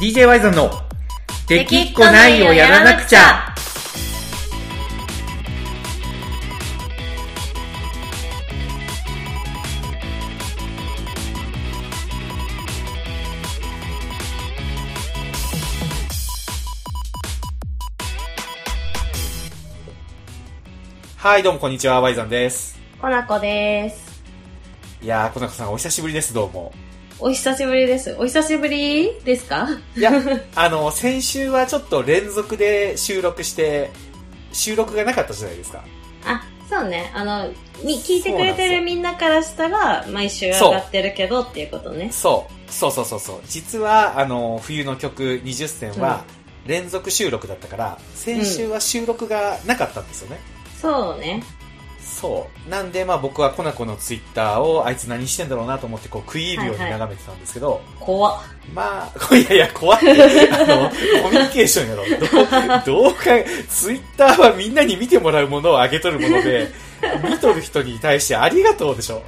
DJ ワイゾンの「できっこないをやらなくちゃ」はい、どうもこんにちは、ワイザンです。コナコです。いやー、小中さんお久しぶりです、どうも。お久しぶりです。お久しぶりですか？いや、あの、先週はちょっと連続で収録して、収録がなかったじゃないですか。あ、そうね。あの、み聞いてくれてるみんなからしたら、毎週上がってるけどっていうことね。そう、そうそうそうそう。実は、あの、冬の曲20選は連続収録だったから、先週は収録がなかったんですよね。そうね。そう。なんで、まあ僕はコナコのツイッターをあいつ何してんだろうなと思ってこう食い入るように眺めてたんですけど、怖っ。まあ、いやいや、怖って。あの、コミュニケーションやろ。どう、どうか、ツイッターはみんなに見てもらうものを上げとるもので、見とる人に対してありがとうでしょ。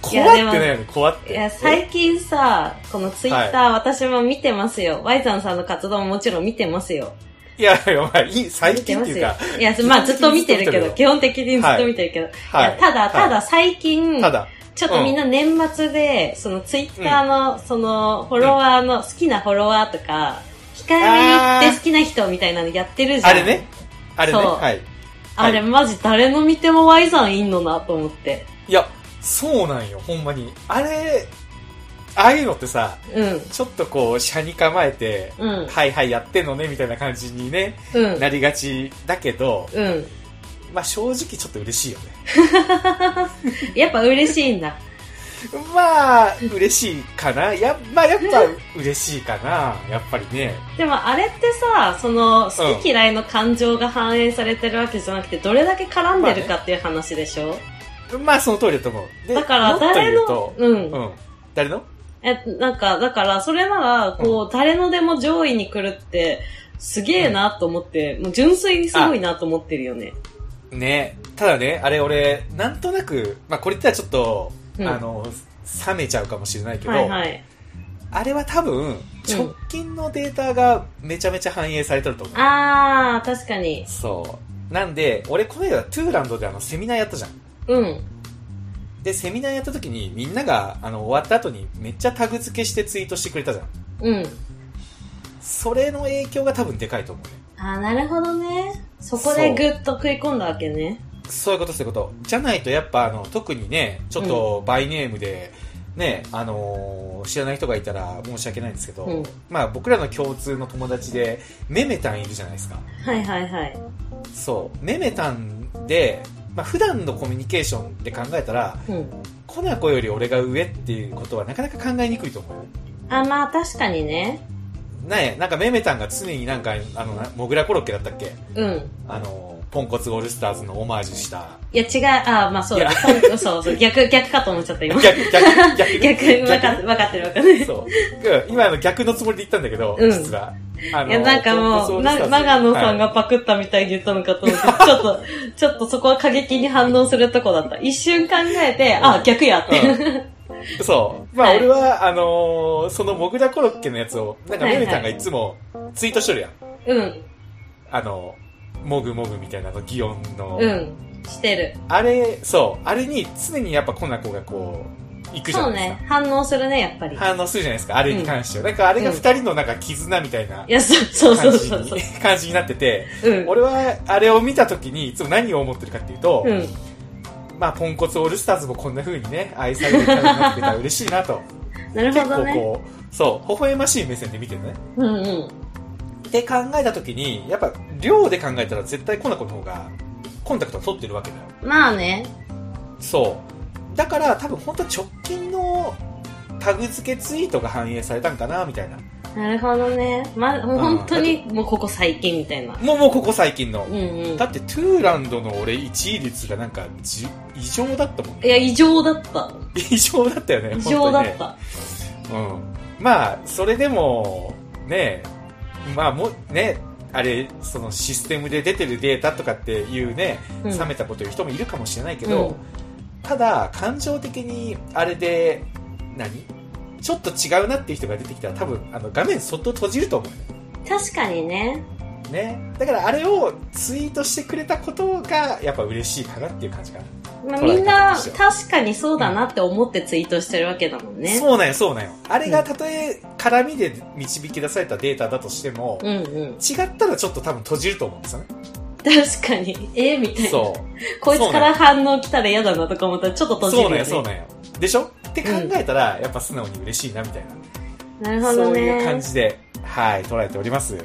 怖ってないよね、怖って。いや、最近さ、このツイッター、私も見てますよ。ワイザンさんの活動ももちろん見てますよ。いや、いやまあ、いい、最近っていうか、。いや、まあずっと見てるけど、基本的にずっと見てるけど。いはいや、ただ、はいただ最近、ただ、ちょっとみんな年末で、そのツイッターの、その、フォロワーの、好きなフォロワーとか、控えめって好きな人みたいなのやってるじゃん。あれね。あれね、はい。あれマジ誰の見ても Y さんいんのなと思って。いや、そうなんよ、ほんまに。あれ、ああいうのってさ、うん。ちょっとこう、車に構えて、うん。はいはいやってんのね、みたいな感じにね、うん。なりがちだけど、うん。まあ正直ちょっと嬉しいよね。やっぱ嬉しいんだ。まあ、嬉しいかな。や、まあやっぱ嬉しいかな。やっぱりね。でもあれってさ、その、好き嫌いの感情が反映されてるわけじゃなくて、どれだけ絡んでるかっていう話でしょ、まあその通りだと思う。でだから誰のうん。うん。誰の？え、なんか、だから、それなら、こう、誰のでも上位に来るって、すげえなと思って、もう純粋にすごいなと思ってるよね。ね。ただね、あれ俺、なんとなく、まあこれ言ったらちょっと、うんあの、冷めちゃうかもしれないけど、はいはい。あれは多分、直近のデータがめちゃめちゃ反映されてると思う。あー、確かに。そう。なんで、俺この間トゥーランドであのセミナーやったじゃん。うん。で、セミナーやった時にみんながあの終わった後にめっちゃタグ付けしてツイートしてくれたじゃん。うん。それの影響が多分でかいと思うね。あー、なるほどね。そこでぐっと食い込んだわけね。そういうことそういうこと。じゃないとやっぱあの特にね、ちょっとバイネームで、ね、あのー知らない人がいたら申し訳ないんですけど、うんまあ僕らの共通の友達でメメタンいるじゃないですか。はいはいはい。そう。メメタンで、まあ普段のコミュニケーションで考えたら、うん。コナコより俺が上っていうことはなかなか考えにくいと思う。あ、まあ確かにね。ねなんかメメタンが常になんか、あの、なモグラコロッケだったっけ？うん。あの、ポンコツオールスターズのオマージュした。いや違う、あー、まあそうだ。そうそう、逆、逆かと思っちゃった今。逆、逆、逆。逆、分かって、分かってる分かってる。そう。うん今あの逆のつもりで言ったんだけど、うん実は。あいや、なんかもう、な、長野さんがパクったみたいに言ったのかと思って、ちょっと、ちょっとそこは過激に反応するとこだった。一瞬考えて、あ、逆やって。うそう。まあ、はい俺は、あのーそのモグラコロッケのやつを、なんかはいはいメメタンがいつもツイートしとるやん。うん、あの、モグモグみたいなの、擬音の。うん、してる。あれ、そう。あれに常にやっぱコナコがこう、行くじゃそうないですか。ね、反応するね、やっぱり。反応するじゃないですか、あれに関しては。なんかあれが二人のなんか絆みたいないや、そうそう感じそうそうに。感じになってて、うん。俺はあれを見た時にいつも何を思ってるかっていうと、うん。まあポンコツオールスターズもこんな風にね、愛されるキャラになってたら嬉しいなと。なる結ほどね。構こう、そう、微笑ましい目線で見てるね。うんうん。って考えた時に、やっぱ量で考えたら絶対コナコの方がコンタクトを取ってるわけだよ。まあね。そう。だから多分本当直近のタグ付けツイートが反映されたんかな、みたいな。なるほどね。ま、もう本当に、もうここ最近みたいな。もう、もうここ最近の。うんうん。だってトゥーランドの俺1位率がなんかじ異常だったもんね。いや、異常だった。異常だったよね。異常だっ本た。ね。うん。まあ、それでも、ね、まあもう、ね、あれ、そのシステムで出てるデータとかっていうね、うん冷めたこと言う人もいるかもしれないけど、うんただ、感情的にあれで、何？ちょっと違うなっていう人が出てきたら多分あの画面そっと閉じると思う。確かにね。ね。だからあれをツイートしてくれたことがやっぱ嬉しいかなっていう感じかな、まあ、みんな確かにそうだなって思ってツイートしてるわけだもんね。そうなんよそうなんよ。あれがたとえ絡みで導き出されたデータだとしても、うんうん。違ったらちょっと多分閉じると思うんですよね確かに。えーみたいな。そうこいつから反応来たら嫌だなとか思ったらちょっと閉じるそうよ、ね。なんよそうなんよでしょ？って考えたら、やっぱ素直に嬉しいなみたいななるほどね。そういう感じで、はい、捉えております。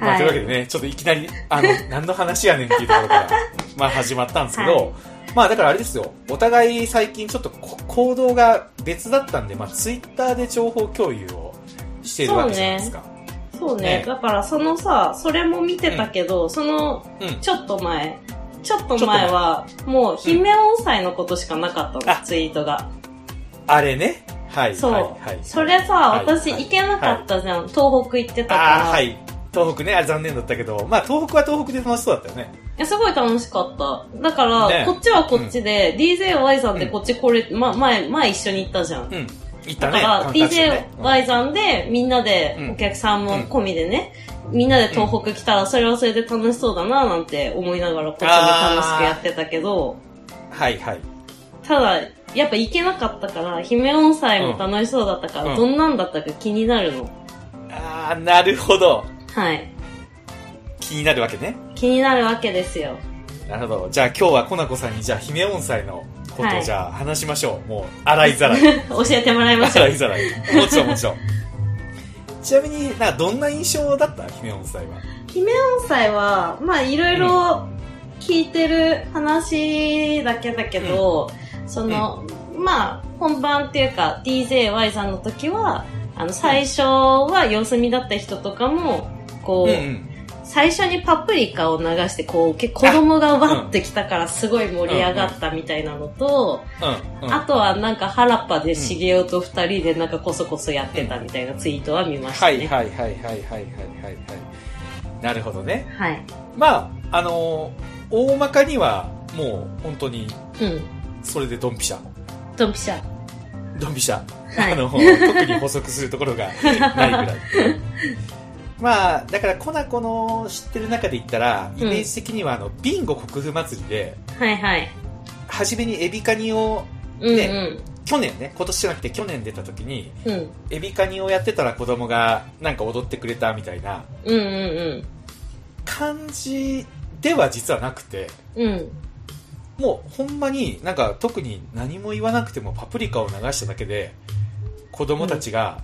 まあ、はいというわけでね、ちょっといきなり、あの、何の話やねんっていうところから、まあ始まったんですけど、はいまあだからあれですよ、お互い最近ちょっとこ行動が別だったんで、まあツイッターで情報共有をしているわけじゃないですか。そうねねだからそのさ、それも見てたけど、そのうん。ちょっと前、ちょっと前は、もう姫音祭のことしかなかったの、あツイートが。あれね？はい。そう。はい。はい、それさ、はい私はい行けなかったじゃん。東北行ってたから。ああ、はい。東北ね、あれ残念だったけど、まあ東北は東北で楽しそうだったよね。いやすごい楽しかった。だから、ねこっちはこっちで、DJY さんでこっちこれ、ま、前、前一緒に行ったじゃん。うん。行ったね。だから、DJY さんで、みんなでうん、お客さんも込みでね、みんなで東北来たら、それはそれで楽しそうだな、なんて思いながら、こっちも楽しくやってたけど、はいはい。ただ、やっぱ行けなかったから、姫音祭も楽しそうだったから、うんどんなんだったか気になるの。ああ、なるほど。はい。気になるわけね。気になるわけですよ。なるほど。じゃあ今日はコナコさんにじゃあ姫音祭のことはいをじゃあ話しましょう。もう、洗いざらい。教えてもらいましょう洗。いざらい。もちろんもちろん。ちなみに、なんかどんな印象だった？姫音祭は。姫音祭は、まあいろいろ聞いてる話だけだけど、その、まあ本番っていうか DJY さんの時は、あの最初は様子見だった人とかも、こう、うんうん。最初にパプリカを流して、こう、結子供がわってきたからすごい盛り上がったみたいなのと、あとはなんか原っぱで茂雄と二人でなんかこそこそやってたみたいなツイートは見ましたね。はいはいはいはいはいはいはい。なるほどね。はい。まあ、あのー、大まかにはもう本当に、うん。それでドンピシャ。ドンピシャ。ドンピシャ。あの、特に補足するところがないぐらい。まあ、だから、コナコの知ってる中で言ったら、イメージ的には、あの、ビンゴ国府祭りで、はいはい。初めにエビカニを、うんねうん。去年ね、今年じゃなくて去年出た時に、うん。エビカニをやってたら子供がなんか踊ってくれたみたいなうんうん感じでは実はなくて、うん。うん。もうほんまになんか特に何も言わなくてもパプリカを流しただけで、子供たちが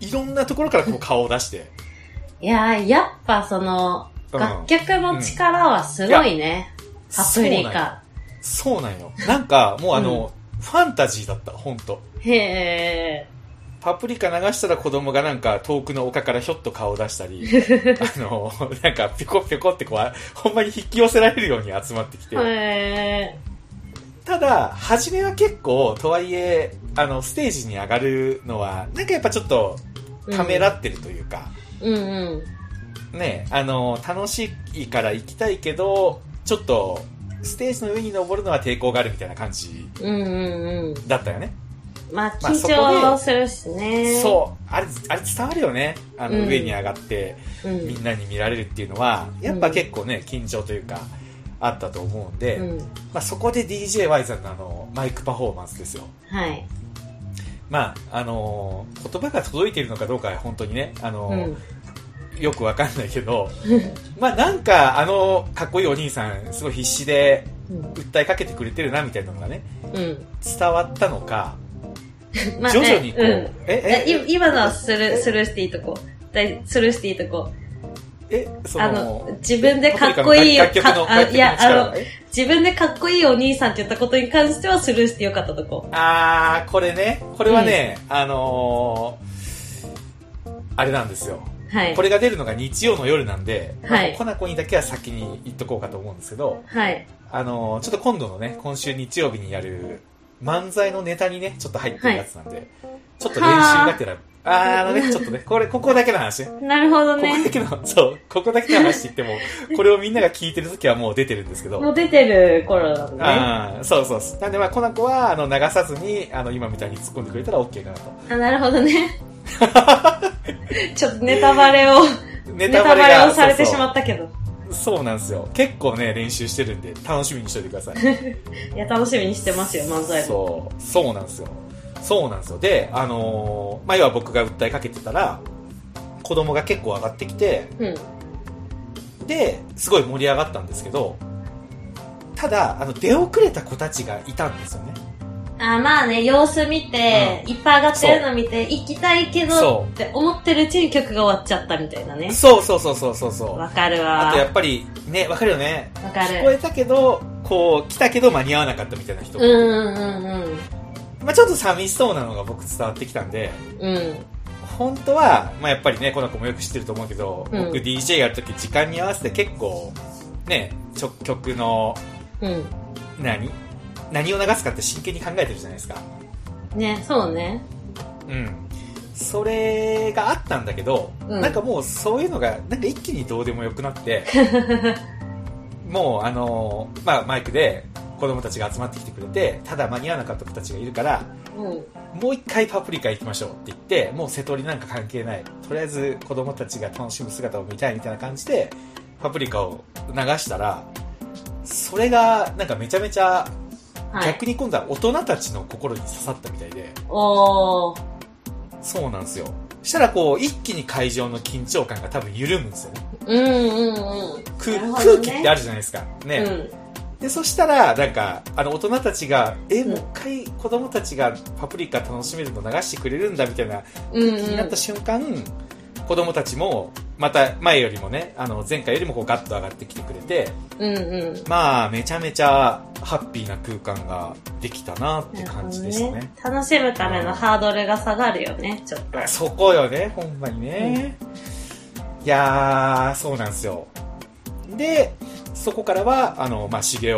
いろんなところからこう顔を出して、いやー、やっぱその、うん楽曲の力はすごいね。パプリカ。そうなんよ。なんかもうあの、ファンタジーだった、ほんと。へえ。パプリカ流したら子供がなんか遠くの丘からひょっと顔を出したり、あの、なんかぴょこぴょこってこう、ほんまに引き寄せられるように集まってきて。ただ、初めは結構、とはいえ、あの、ステージに上がるのは、なんかやっぱちょっと、ためらってるというか、うんうん。ね、あの、楽しいから行きたいけど、ちょっと、ステージの上に登るのは抵抗があるみたいな感じうんうんうん。だったよね。まあ、まあ緊張するしね。そう。あれ、あれ伝わるよね。あの、うん上に上がって、う。うん。みんなに見られるっていうのは、やっぱ結構ね、緊張というか、あったと思うんで、うん。まあそこで DJY さんのあの、マイクパフォーマンスですよ。はい。まあ、あのー言葉が届いているのかどうかは本当にね、あのーうん。よくわかんないけど、まあなんかあのかっこいいお兄さん、すごい必死でうん。訴えかけてくれてるなみたいなのがね、うん。伝わったのか、まあ徐々にこう、ええ、え、え、い今のはスルー、スルーしていいとこ。だいスルーしていいとこ。え、そあのの、自分でかっこいい、楽いや、あの、え自分でかっこいいお兄さんって言ったことに関してはスルーしてよかったとこ。あー、これね、これはね、あのーあれなんですよ。はい。これが出るのが日曜の夜なんで、はいまあコナコにだけは先に言っとこうかと思うんですけど、はい。あのーちょっと今度のね、今週日曜日にやる漫才のネタにね、ちょっと入ってるやつなんで、ちょっと練習がてら、あのね、ちょっとね、これ、ここだけの話ね。なるほどここだね。けの、そう、ここだけの話って言っても、これをみんなが聞いてる時はもう出てるんですけど。もう出てる頃なんだね。ああ、そうそう。なんでまあ、コナコは、あの、流さずに、あの、今みたいに突っ込んでくれたら OK かなと。あ、なるほどね。ちょっとネタバレを、ネネタバレをされてしまったけど。そうそうなんですよ。結構ね、練習してるんで、楽しみにしといてください。いや、楽しみにしてますよ、漫才も。そう、そうなんですよ。そうなんですよ。で、あのーまあ、要は僕が訴えかけてたら、子供が結構上がってきて、うん。で、すごい盛り上がったんですけど、ただ、あの、出遅れた子たちがいたんですよね。あ、まあね、様子見て、いっぱい上がってるの見て、行きたいけどそって思ってるうちに曲が終わっちゃったみたいなね。そうそうそうそうそうそう。わかるわ。あとやっぱり、ね、わかるよね。わかる。聞こえたけど、こう、来たけど間に合わなかったみたいな人。うんうんうんまあちょっと寂しそうなのが僕伝わってきたんで、うん。うん。本当は、まあやっぱりね、この子もよく知ってると思うけど、うん僕 DJ やるとき時間に合わせて結構、ね、ちょ曲の、うん。何？何を流すかって真剣に考えてるじゃないですか。ね、そうね。うん。それがあったんだけど、うんなんかもうそういうのが、なんか一気にどうでもよくなって、もうあのーまあマイクで子供たちが集まってきてくれて、ただ間に合わなかった子たちがいるから、うん。もう一回パプリカ行きましょうって言って、もう瀬戸りなんか関係ない。とりあえず子供たちが楽しむ姿を見たいみたいな感じで、パプリカを流したら、それがなんかめちゃめちゃ、はい。逆に今度は大人たちの心に刺さったみたいで、おー。そうなんですよ。したらこう、一気に会場の緊張感が多分緩むんですよね。うんうんうん。ね空気ってあるじゃないですか。ね。うん。で、そしたら、なんか、あの、大人たちが、え、うんもう一回子供たちがパプリカ楽しめるの流してくれるんだみたいなうんうん。気になった瞬間、子供たちも、また前よりもね、あの、前回よりもこうガッと上がってきてくれて、うんうん。まあ、めちゃめちゃハッピーな空間ができたなって感じでしたね。楽しむためのハードルが下がるよね、ちょっと。そこよね、ほんまにね。いやー、そうなんですよ。で、そこからは、あの、まあ、茂雄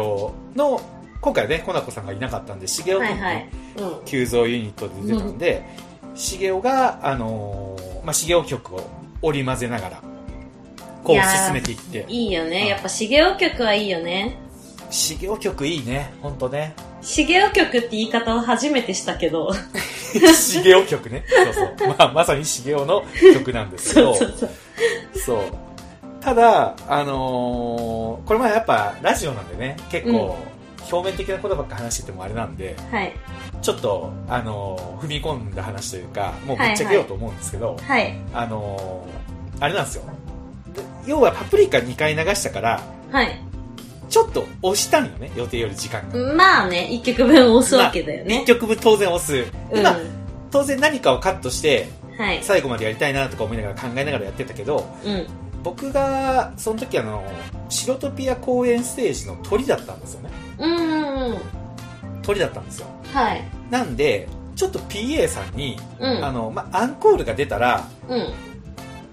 の、今回はね、コナコさんがいなかったんで、茂雄とはいはい。うん。急増ユニットで出てたんで、茂雄が、あのーまあ、茂雄曲を織り交ぜながら、こいう進めていって、いいよね。やっぱ、しげお曲はいいよね。茂雄曲いいね、ほんとね。しげお曲って言い方を初めてしたけど。茂雄曲ね。そうそう。まあ、まさに茂雄の曲なんですけど。そう。ただ、あのーこれまあやっぱラジオなんでね、結構表面的なことばっか話しててもあれなんで、はい。ちょっと、あのー踏み込んだ話というか、もうぶっちゃけようと思うんですけど、はい。あのーあれなんですよ。で要はパプリカ2回流したから、はい。ちょっと押したんよね、予定より時間が。まあね、一曲分押すわけだよ1ね。曲分当然押す。当然何かをカットして、はい。最後までやりたいなとか思いながら考えながらやってたけど、うん。僕がその時あのシトピア公演ステージの鳥だったんですよねうんうんうん。鳥だったんですよはい。なんでちょっと PA さんに、うん。あのまアンコールが出たらうん。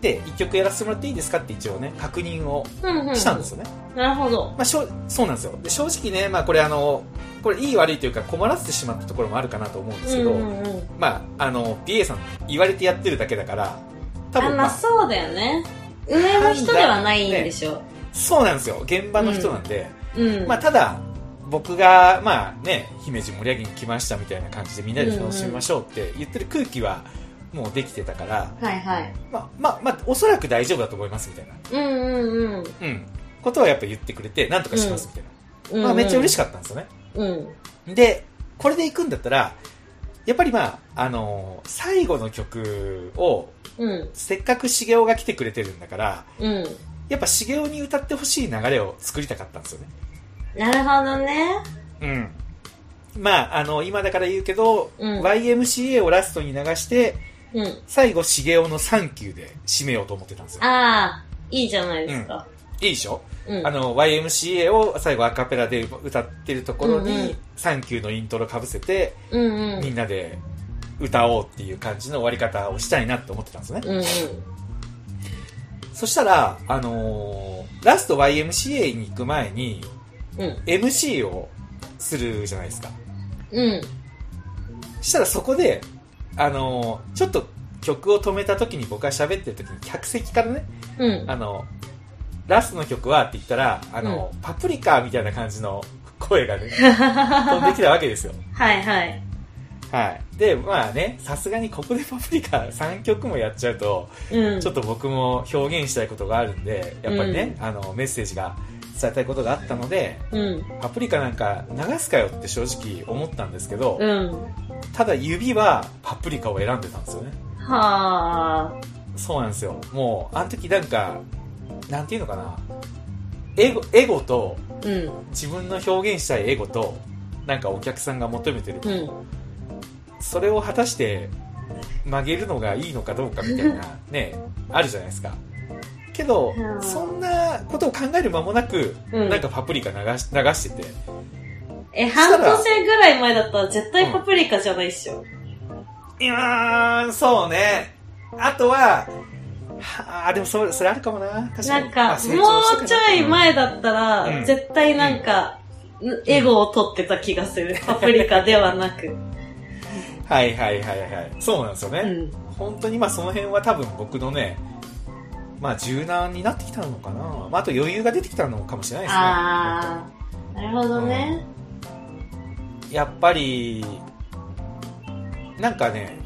で1曲やらせてもらっていいですかって一応ね確認をうんうん。したんですよね、なるほど。まあ、しょそうなんですよで正直ね、まあ、これあのこれいい悪いというか困らせてしまったところもあるかなと思うんですけど、うんうんうん。まああの PA さん言われてやってるだけだから多あ、分まあまあそうだよね。上の人ではないんでしょ。そうなんですよ現場の人なんで、うん。まあ、ただ、僕が、まあね、姫路盛り上げに来ましたみたいな感じでみんなで楽しみましょうって言ってる空気はもうできてたから、はいはい。まあ、まあ、まあ、おそらく大丈夫だと思いますみたいな、うんうんうん。うん、ことはやっぱ言ってくれて、なんとかしますみたいな。うんまあ、めっちゃ嬉しい。かったんですよね。うん。で、これで行くんだったら、やっぱりまあ、あのー最後の曲を、うん。せっかく茂雄が来てくれてるんだから、うん。やっぱ茂雄に歌ってほしい流れを作りたかったんですよね。なるほどね。うん。まあ、あの、今だから言うけど、うん YMCA をラストに流して、うん。最後、茂雄のサンキューで締めようと思ってたんですよ。ああ、いいじゃないですか。いいでしょ、うん。あの、YMCA を最後アカペラで歌ってるところに、うんうんサンキューのイントロかぶせて、うんうん。みんなで歌おうっていう感じの終わり方をしたいなって思ってたんですね。うんうん。そしたら、あのーラスト YMCA に行く前に、うん。MC をするじゃないですか。うん。したらそこで、あのーちょっと曲を止めた時に僕が喋ってる時に客席からね、うん。あの、ラストの曲はって言ったら、あの、パプリカみたいな感じの声がね、飛んできたわけですよ。はいはい。はい。で、まあね、さすがにここでパプリカ3曲もやっちゃうと、うん。ちょっと僕も表現したいことがあるんで、やっぱりね、あの、メッセージが伝えたいことがあったので、うん。パプリカなんか流すかよって正直思ったんですけど、うん。ただ指はパプリカを選んでたんですよね。はあ。そうなんですよ。もう、あの時なんか、なんていうのかな、エゴ、エゴと、うん。自分の表現したいエゴと、なんかお客さんが求めてるもの、うん。それを果たして曲げるのがいいのかどうかみたいな、ね、あるじゃないですか。けどう、んそんなことを考える間もなく、うんなんかパプリカ流し流してて、え、半年ぐらい前だったら絶対パプリカじゃないっしょ。いやー、そうね。あとは、はあ、でもそれ、それあるかもな。確かに。なんか、もうちょい前だったら、うん絶対なんか、エゴを取ってた気がする。パプリカではなく。うんはいはいはいはい。そうなんですよね。うん。本当にまあその辺は多分僕のね、まあ柔軟になってきたのかな。まああと余裕が出てきたのかもしれないですね。あー、なるほどね。やっぱり、なんかね、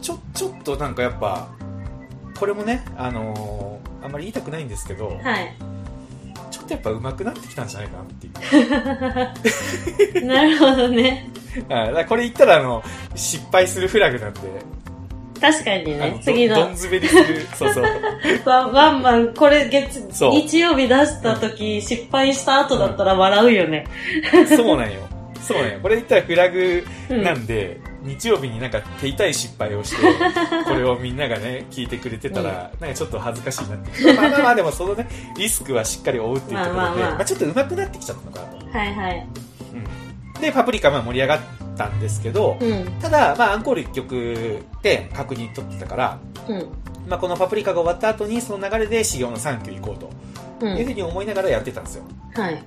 ちょ、ちょっとなんかやっぱ、これもね、あのーあんまり言いたくないんですけど、はい。ちょっとやっぱ上手くなってきたんじゃないかなっていう。なるほどね。あこれ言ったらあの、失敗するフラグなんで、確かにね次のどどん滑りする、そうそう。ワンワンマン、これ月、日曜日出した時、失敗した後だったら笑うよね。そうなんよ。そうなんよ。これ言ったらフラグうんなんで、日曜日になんか手痛い失敗をして、これをみんながね、聞いてくれてたら、なんかちょっと恥ずかしいなって。まあまあまあ、でもそのね、リスクはしっかり負うっていうところで、まあまあまあまあちょっと上手くなってきちゃったのかなと。はいはい。うん。で、パプリカまあ盛り上がったんですけど、うん。ただ、まあアンコール1曲で確認取ってたから、うん。まあこのパプリカが終わった後に、その流れで修行の3曲行こうと、う。いうふうんに思いながらやってたんですよ。はい。うん。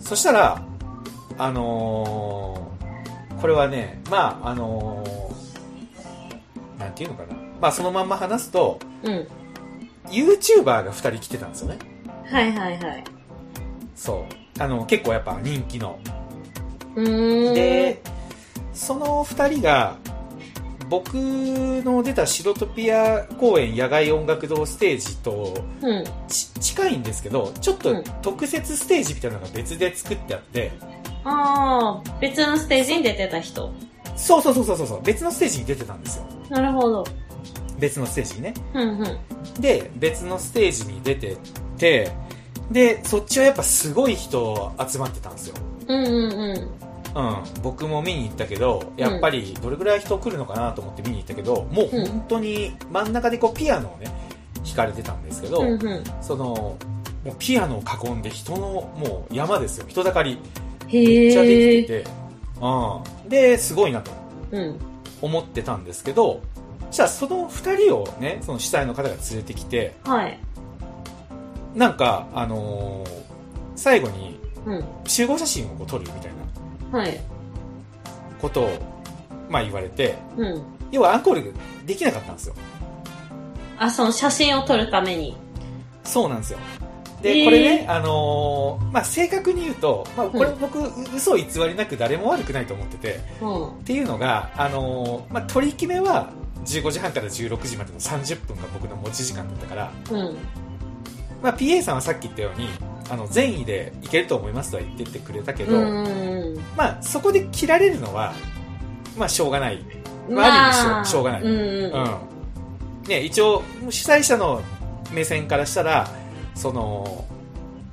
そしたら、あのーこれはね、まあ、あのーなんていうのかな。まあ、そのまんま話すと、うん。YouTuber が2人来てたんですよね。はいはいはい。そう。あの、結構やっぱ人気の。うーん。で、その2人が、僕の出たシロトピア公演野外音楽堂ステージとうん。ち近いんですけど、ちょっとうん特設ステージみたいなのが別で作ってあって、ああ、別のステージに出てた人。そうそうそうそうそう、別のステージに出てたんですよ。なるほど。別のステージにね。うんうん。で、別のステージに出てって、で、そっちはやっぱすごい人集まってたんですよ。うんうんうん。うん。僕も見に行ったけど、やっぱりどれぐらい人来るのかなと思って見に行ったけど、もう本当に真ん中でこうピアノをね、弾かれてたんですけど、うんうん。その、もうピアノを囲んで人のもう山ですよ。人だかりへめっちゃできえ。てて、うん。で、すごいなとうん。思ってたんですけど、じゃあその二人をね、その主催の方が連れてきて、はい。なんか、あのー最後にうん。集合写真を撮るみたいなはい。ことを、まあ言われて、うん。要はアンコールできなかったんですよ。あ、その写真を撮るために。そうなんですよ。で、えーこれね、あのーまあ正確に言うと、まあこれうん僕、嘘偽りなく誰も悪くないと思ってて、うん。っていうのが、あのーまあ取り決めは15時半から16時までの30分が僕の持ち時間だったから、うん。まあ PA さんはさっき言ったように、あの、善意でいけると思いますとは言ってってくれたけど、うん。まあそこで切られるのは、まあしょうがない。まあある意味しょうしょうがない。うん。ね、一応、主催者の目線からしたら、その、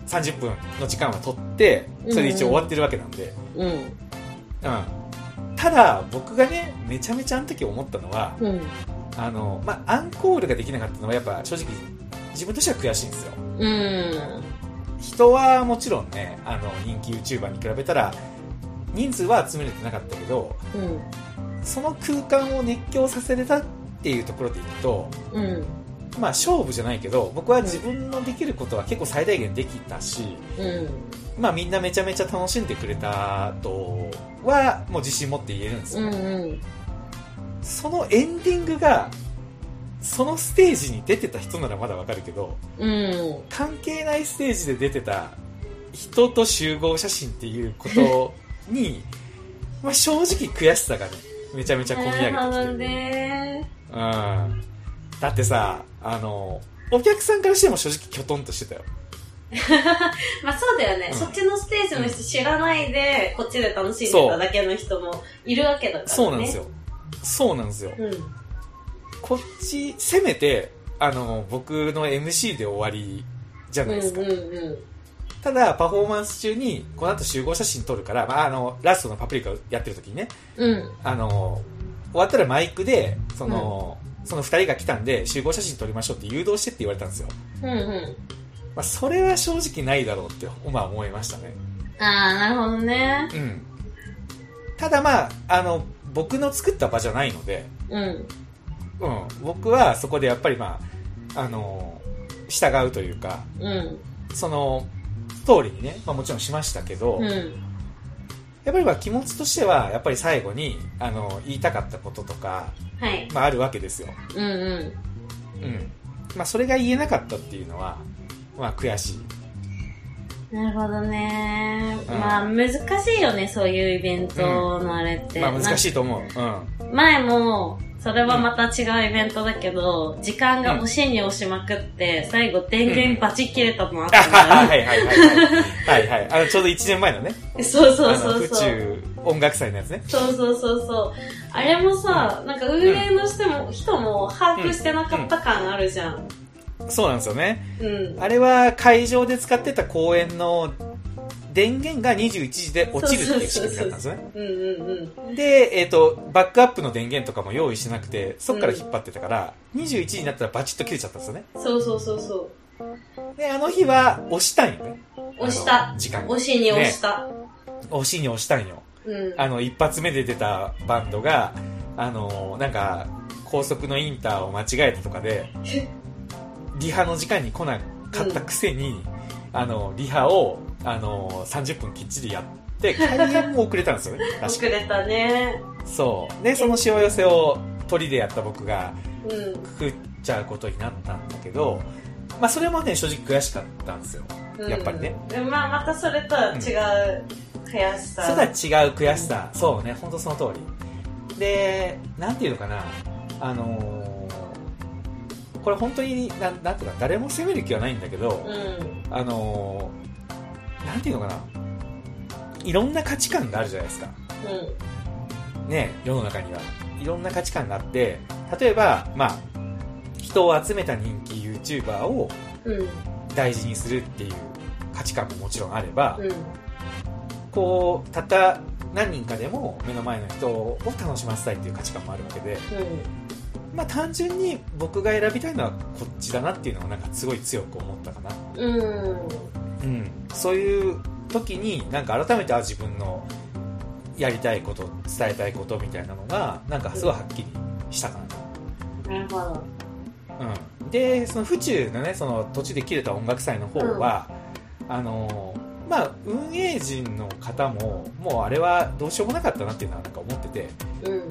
30分の時間は取って、それで一応終わってるわけなんで、うん。うん。ただ、僕がね、めちゃめちゃあの時思ったのは、うん。あの、まあ、アンコールができなかったのは、やっぱ正直、自分としては悔しいんですよ。うん。人はもちろんね、あの、人気 YouTuber に比べたら、人数は集めれてなかったけど、うん。その空間を熱狂させれたっていうところでいくと、うん。まあ勝負じゃないけど僕は自分のできることは結構最大限できたし、うん。まあみんなめちゃめちゃ楽しんでくれたとはもう自信持って言えるんですうよ、んうん。そのエンディングがそのステージに出てた人ならまだわかるけどうん。関係ないステージで出てた人と集合写真っていうことに まあ正直悔しさがねめちゃめちゃ込み上げてきてなるほどね。うんだってさあのお客さんからしても正直きょとんとしてたよ まあそうだよね、うんそっちのステージの人知らないで、こっちで楽しんでただけの人もいるわけだからね。そうなんですよ。そうなんですようん。こっちせめてあの僕の MC で終わりじゃないですか、うんうんうん。ただパフォーマンス中にこの後集合写真撮るから、まあ、あのラストのパプリカやってる時にねうん。あの終わったらマイクでその,、その2人が来たんで集合写真撮りましょうって誘導してって言われたんですよ、うんうん。まあ、それは正直ないだろうって、まあ、思いましたねああ、なるほどね。うんただまああの僕の作った場じゃないので、うん。うん、僕はそこでやっぱりまああの従うというかうん。その通りにね、まあ、もちろんしましたけど、うん。やっぱりまあ気持ちとしてはやっぱり最後にあの言いたかったこととか、はい。まあ、あるわけですよ、うんうん。うんまあ、それが言えなかったっていうのは、まあ、悔しい、なるほどね。うんまあ難しいよね、そういうイベントのあれって。まあ、難しい。いと思う、うん、前も、それはまた違うイベントだけど、時間が押しに押しまくって、最後電源バチ切れたのあったん。はいはいはいはいはい。はいあのちょうど1年前のね。そうそうそうそう。中音楽祭のやつね。そうそうそうそう。あれもさ、なんか運営の人も、人も把握してなかった感あるじゃん。そうなんですよね。うん。あれは会場で使ってた公演の電源が21時で落ちるっていう仕組みだったんですよねうんうんうん。で、えっ、と、バックアップの電源とかも用意してなくて、そっから引っ張ってたから、21時になったらバチッと切れちゃったんですよね。そうそうそうそう。で、あの日は押したんよね。押した時間押しに押した。押しに押したんよ。うん。あの、一発目で出たバンドが、あの、なんか、高速のインターを間違えたとかで、リハの時間に来なかったくせに、あの、リハを、あの、30分きっちりやって、開演も遅れたんですよね。遅れたね。そう。で、そのしわ寄せを鳥でやった僕が、うん。食っちゃうことになったんだけど、まあそれもね、正直悔しかったんですよ。うんやっぱりね。でまあ、またそれとは違う悔しさ。それとは違う悔しさ。そうね、本当その通り。で、なんていうのかな、あのーこれ本当になん、なんていうか、誰も責める気はないんだけど、うん。あのーなんていうのかな、いろんな価値観があるじゃないですか。うね、世の中にはいろんな価値観があって、例えば、まあ、人を集めた人気 YouTuber をん。うん。大事にするっていう価値観ももちろんあれば、うん。こうたった何人かでも目の前の人を楽しませたいっていう価値観もあるわけで、まあ、単純に僕が選びたいのはこっちだなっていうのをなんかすごい強く思ったかな、うん。うん。うん、そういう時になんか改めてあ自分のやりたいこと伝えたいことみたいなのがなんかすごいはっきりしたかな、なるほど。うん、でその府中のねその土地で切れた音楽祭の方は、あのまあ運営陣の方ももうあれはどうしようもなかったなっていうのはなんか思っててうん。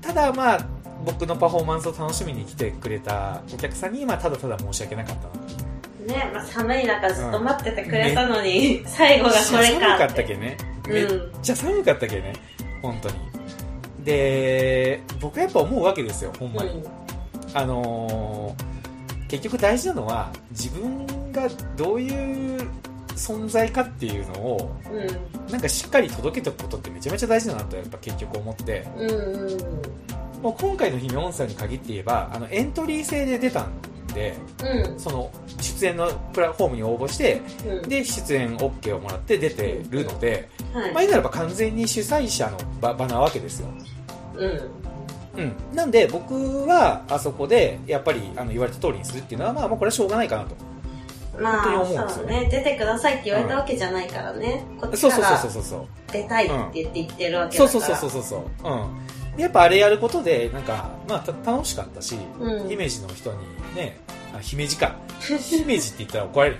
ただまあ僕のパフォーマンスを楽しみに来てくれたお客さんに、まあ、ただただ申し訳なかったなね、まあ、寒い中ずっと待っててくれたのに、最後がこれか寒かっ。たけね。うん。めっちゃ寒かったけね。本当に。で僕はやっぱ思うわけですよほんまに、あのー結局大事なのは自分がどういう存在かっていうのをうん。うん。なんかしっかり届けておくことってめちゃめちゃ大事だなとやっぱ結局思って。うんうんもう今回の姫音さんに限って言えばあのエントリー制で出たんでうん。その出演のプラットフォームに応募してうん。で出演 OK をもらって出てるので、はいまあ、言うならば完全に主催者の場場なわけですよ、うん。うん、なんで僕はあそこでやっぱりあの言われた通りにするっていうのはまあもうこれはしょうがないかなとまあ、そうね。出てくださいって言われたわけじゃないからね。こっちそうそうからそうそうそう出たいって言って言ってるわけそうだから。そうそうそうそうそう、うん、でやっぱあれやることでなんか、まあ、た楽しかったし、うん。姫路の人にねあ姫路か。姫路って言ったら怒られる。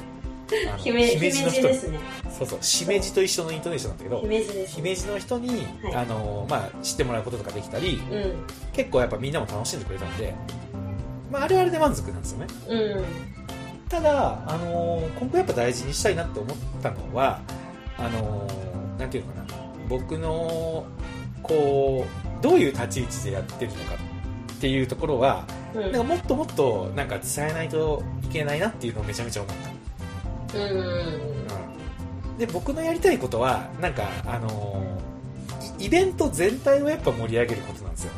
あの 姫姫路の人に。路ですね。そうそう。姫路と一緒のイントネーションなんだけど姫路です姫路の人に、はい。あのまあ、知ってもらうこととかできたりうん。結構やっぱみんなも楽しんでくれたんで、まあ、あれはあれで満足なんですよね。うん。ただ、あの今後やっぱ大事にしたいなって思ったのはあのなんていうのかな。僕のこうどういう立ち位置でやってるのかっていうところはうん。なんかもっともっとなんか伝えないといけないなっていうのをめちゃめちゃ思った、うん。うん、で僕のやりたいことはなんかあのイイベント全体をやっぱ盛り上げることなんですよ。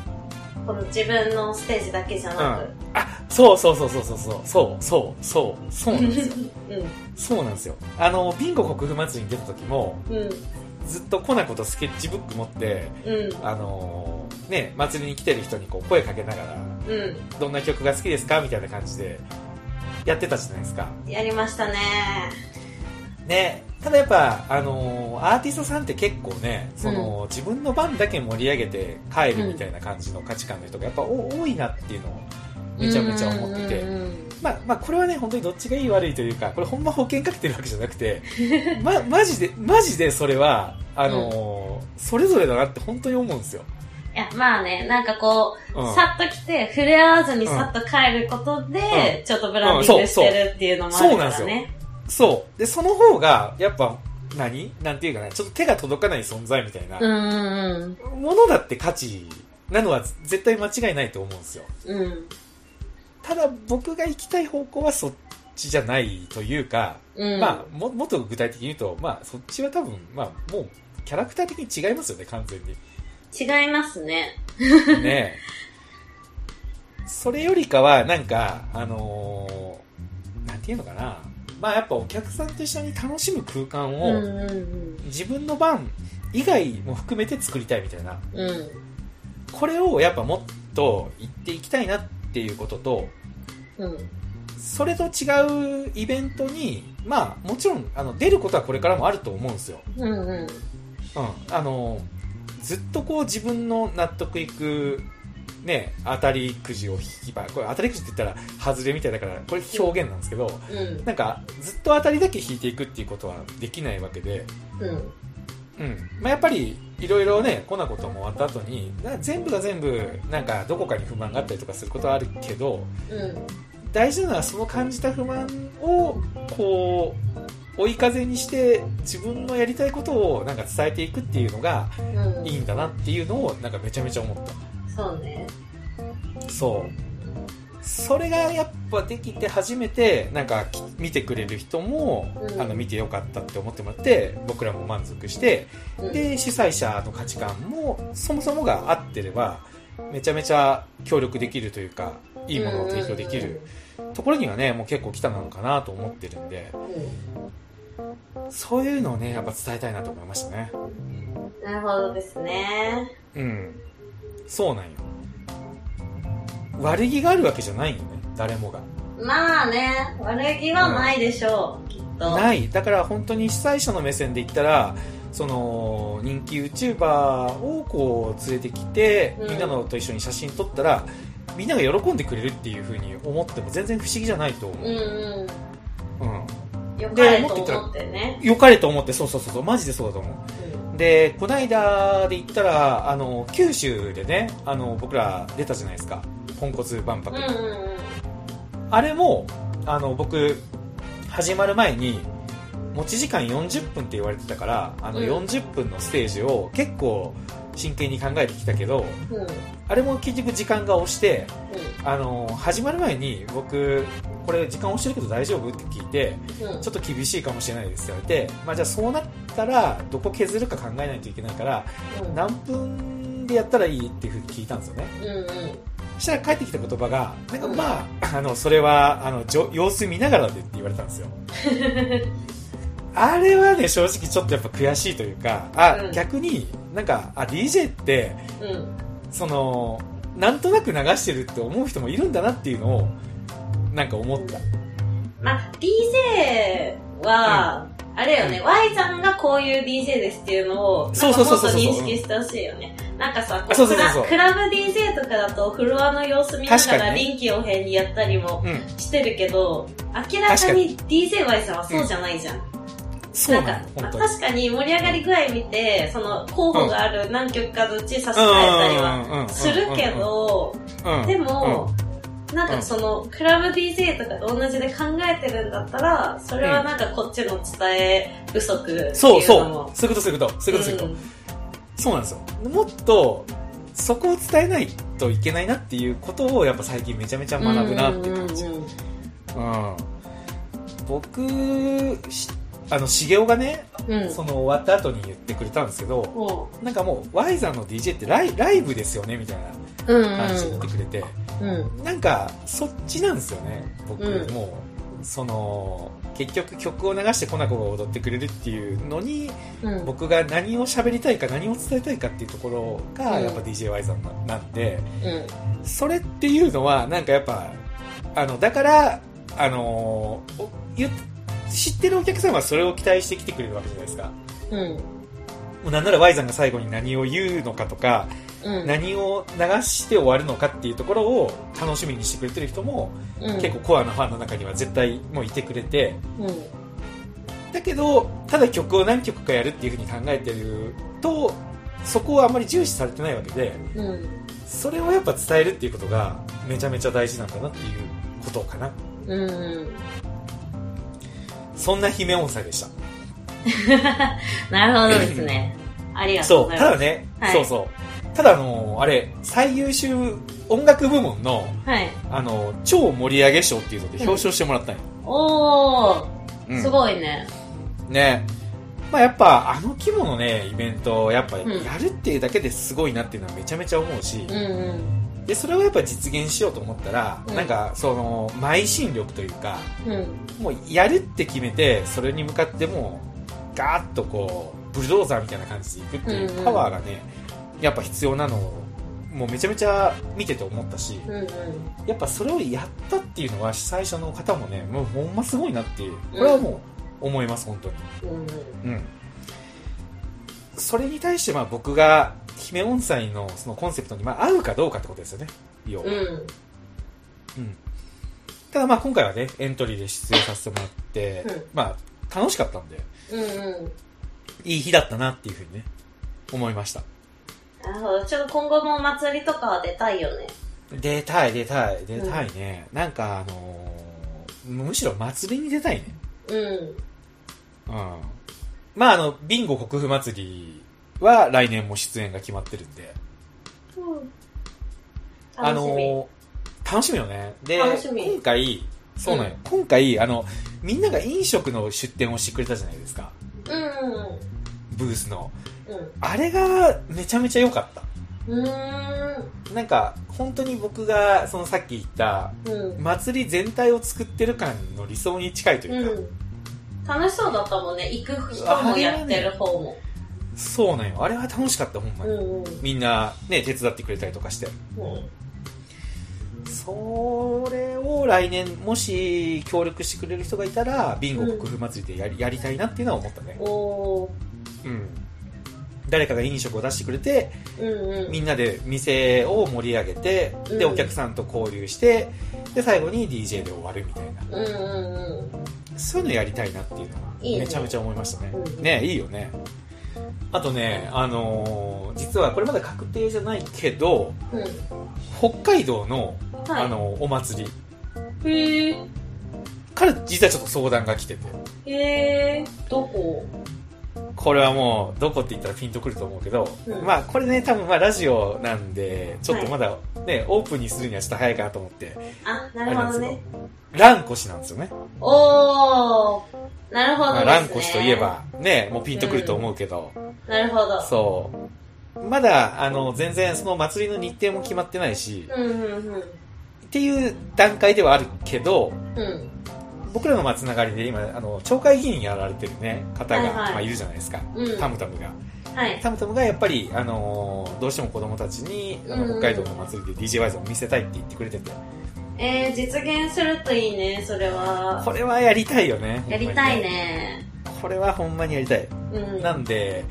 この自分のステージだけじゃなあそうそうそうそうそうそう。そうそうそうそうなんですよ。く そうなんですよ。あのビンゴ国府祭りに出た時もうんうんずっとコナコとスケッチブック持ってうん。あのね祭りに来てる人にこう声かけながらうどんな曲が好きですかみたいな感じでやってたじゃないですか。んやりましたね。ねただやっぱ、あのーアーティストさんって結構ねその、自分の番だけ盛り上げて帰るみたいな感じの価値観の人がやっぱお多いなっていうのをめちゃめちゃ思ってて、うんうんまあ、まあこれはね本当にどっちがいい悪いというかこれほんま保険かけてるわけじゃなくて まマジでマジでそれはあのーそれぞれだなって本当に思うんですよ、いやまあねなんかこう、うん。さっと来て触れ合わずにさっと帰ることで、うん。ちょっとブランディングしてるっていうのもあるからね、そうでその方がやっぱ何？なんていうかなちょっと手が届かない存在みたいな、うんうんものだって価値なのは絶対間違いないと思うんですよ。うんうんただ僕が行きたい方向はそっちじゃないというか、うん。まあももっと具体的に言うと、まあ、そっちは多分、まあ、もうキャラクター的に違いますよね完全に。違いますね。ね。それよりかはなんかあのーなんていうのかな。まあやっぱお客さんと一緒に楽しむ空間うんをうん。自分の番以外も含めて作りたいみたいな。うん。うんこれをやっぱもっと言っていきたいなっていうこととうん。それと違うイベントにまあもちろんあの出ることはこれからもあると思うんですよ、うんうん。うん、あのずっとこう自分の納得いくね当たりくじを引きばこれ当たりくじって言ったら外れみたいだからこれ表現なんですけどうん。なんかずっと当たりだけ引いていくっていうことはできないわけで、うんうん。まあ、やっぱりいろいろねこんなことも終わった後にな全部が全部なんかどこかに不満があったりとかすることはあるけどうん。大事なのはその感じた不満をこう追い風にして自分のやりたいことをなんか伝えていくっていうのがうん。いいんだなっていうのをなんかめちゃめちゃ思っそうね。たそう。それがやっぱできて初めてなんかき見てくれる人も、うん。あの見てよかったって思ってもらって僕らも満足してうん。で主催者の価値観もそもそもが合ってればめちゃめちゃ協力できるというかいいものを提供できるところにはねもう結構来たのかなと思ってるんでそういうのをねやっぱ伝えたいなと思いましたね。うんなるほどですね。うん。そうなんよ。悪気があるわけじゃないよね誰もが。まあね悪気はないでしょう、きっと。ない。だから本当に主催者の目線で言ったらその人気 YouTuber をこう連れてきて、うん。みんなのと一緒に写真撮ったらみんなが喜んでくれるっていう風に思っても全然不思議じゃないと思う、うんうん。うん。よかれと思ってね。良かれと思ってそうそうそうそうマジでそうだと思う。でこの間で言ったらあの九州でねあの僕ら出たじゃないですか。ポンコツ万博、うんうんうんあれもあの僕始まる前に持ち時間40分って言われてたからあのうん。40分のステージを結構真剣に考えてきたけどうん。うんあれも結局時間が押してあの始まる前に僕これ時間押してるけど大丈夫？って聞いてうん。ちょっと厳しいかもしれないですって言われて、まあ、じゃあそうなったらどこ削るか考えないといけないからうん。何分でやったらいいっていうふうに聞いたんですよね。うんうん。そしたら返ってきた言葉がなんかまああのそれはあの様子見ながらでって言われたんですよ。あれはね正直ちょっとやっぱ悔しいというかあ、うん。逆になんかあ DJ ってうん。そのなんとなく流してるって思う人もいるんだなっていうのをなんか思った。まあ DJ は、あれよね、Y さんがこういう DJ ですっていうのを、そうそうそう認識してほしいよね。なんかさ、こうクラブ DJ とかだとフロアの様子見ながら臨機応変にやったりもうん。してるけど、明らかに DJY さんはそうじゃないじゃん。そうなんか、まあ。確かに盛り上がり具合見て、その候補がある何曲かのうち差し替えたりはするけど、うん、でも、なんかその、クラブ DJ とかと同じで考えてるんだったら、それはなんかこっちの伝え不足っていうのも。そうそう。そういうこと、そういうこと。そういうこと、そういうこと。んそうなんですよ。もっと、そこを伝えないといけないなっていうことを、やっぱ最近めちゃめちゃ学ぶなっていう感じ。うん。僕、しあの、しげおがね、うん。その終わった後に言ってくれたんですけど、もなんかもう、Y さんの DJ ってライライブですよねみたいなう、うん話に言ってくれて、うん。なんか、そっちなんですよね、僕、うんもう、その、結局曲を流してコナコが踊ってくれるっていうのに、うん。僕が何を喋りたいか何を伝えたいかっていうところが、うんやっぱ DJY さんななんで、うん。それっていうのは、なんかやっぱ、あの、だから、あの知ってるお客さんはそれを期待してきてくれるわけじゃないですか。うん。もうなんなら Y さんが最後に何を言うのかとか、うん。何を流して終わるのかっていうところを楽しみにしてくれてる人も、うん、結構コアなファンの中には絶対もういてくれて、うん。だけど、ただ曲を何曲かやるっていうふうに考えてると、そこはあんまり重視されてないわけで、うん。それをやっぱ伝えるっていうことがめちゃめちゃ大事なんだなっていうことかな。うん。そんな姫音祭でした。なるほどですね。ありがとうそう、ございます。ただね、はいそうそう。ただあのあれ、最優秀音楽部門の、はい。あの超盛り上げ賞っていうので表彰してもらったんよ。おー、うんすごいね。ね。まあやっぱあの規模のね、イベントをやっぱやんるっていうだけですごいなっていうのはめちゃめちゃ思うし、うんうん。で、それをやっぱ実現しようと思ったら、うんなんかその、邁進力というか、うん。もうやるって決めて、それに向かってもう、ガーッとこう、ブルドーザーみたいな感じでいくっていううんうんパワーがね、やっぱ必要なのを、もうめちゃめちゃ見てて思ったし、うんうん。やっぱそれをやったっていうのは主催者の方もね、もうほんますごいなっていう、これはもう思います、本当に。うんうん。それに対してまあ僕が、姫音祭のそのコンセプトにまあ合うかどうかってことですよね、要は。うん。うん。うん。ただまあ今回はね、エントリーで出演させてもらって、うんまあ楽しかったんで、うんうん。いい日だったなっていうふうにね、思いました。なるほど。ちょっと今後もお祭りとかは出たいよね。出たい、出たい、出たいね。なんかあのーむしろ祭りに出たいね。うん。うん。まああの、ビンゴ国府祭りは来年も出演が決まってるんで、あ楽しみ。のー楽しみよね。で、楽しみ今回、そうなんよ。今回、あの、みんなが飲食の出店をしてくれたじゃないですか。うんブースの。うん。あれがめちゃめちゃ良かった。うん。うーん。なんか、本当に僕が、そのさっき言った、うん。祭り全体を作ってる感の理想に近いというか、うん。楽しそうだったもんね。行く人もやってる方も。そうなんよ。あれは楽しかった、ほんまに。うんうん。みんな、ね、手伝ってくれたりとかして。うんそれを来年、もし協力してくれる人がいたら、ビンゴ国府祭りでやり,、やりたいなっていうのは思ったね。おー。うん。誰かが飲食を出してくれて、うんうん。みんなで店を盛り上げて、で、うんお客さんと交流して、で、最後に DJ で終わるみたいな。うんうんうん。そういうのやりたいなっていうのはめちゃめちゃ思いましたね。うんねいいよね。あとね、あのー実はこれまだ確定じゃないけど、うん。北海道の、はい。あのお祭りへえ。から実はちょっと相談が来てて、へえ。どこ？これはもうどこって言ったらピンとくると思うけど、うんまあこれね多分まあラジオなんで、ちょっとまだね、オープンにするにはちょっと早いかなと思って、あ、なるほどね。蘭越なんですよね。おー。なるほどまあ。蘭越といえば、ね、もうピンとくると思うけど、なるほど。そう。まだ、あの、全然その祭りの日程も決まってないし、うんうんうん。っていう段階ではあるけど、うん。僕らのまあつながりで今、あの、町会議員やられてるね、方が、はいはいまあ、いるじゃないですか。うんタムタムが。はい。タムタムがやっぱり、あのーどうしても子供たちに、あのうん北海道の祭りで DJ ワイズを見せたいって言ってくれてて、えー、実現するといいね、それは。これはやりたいよね。やりたいほんまに。ね。これはほんまにやりたい。うん。なんで、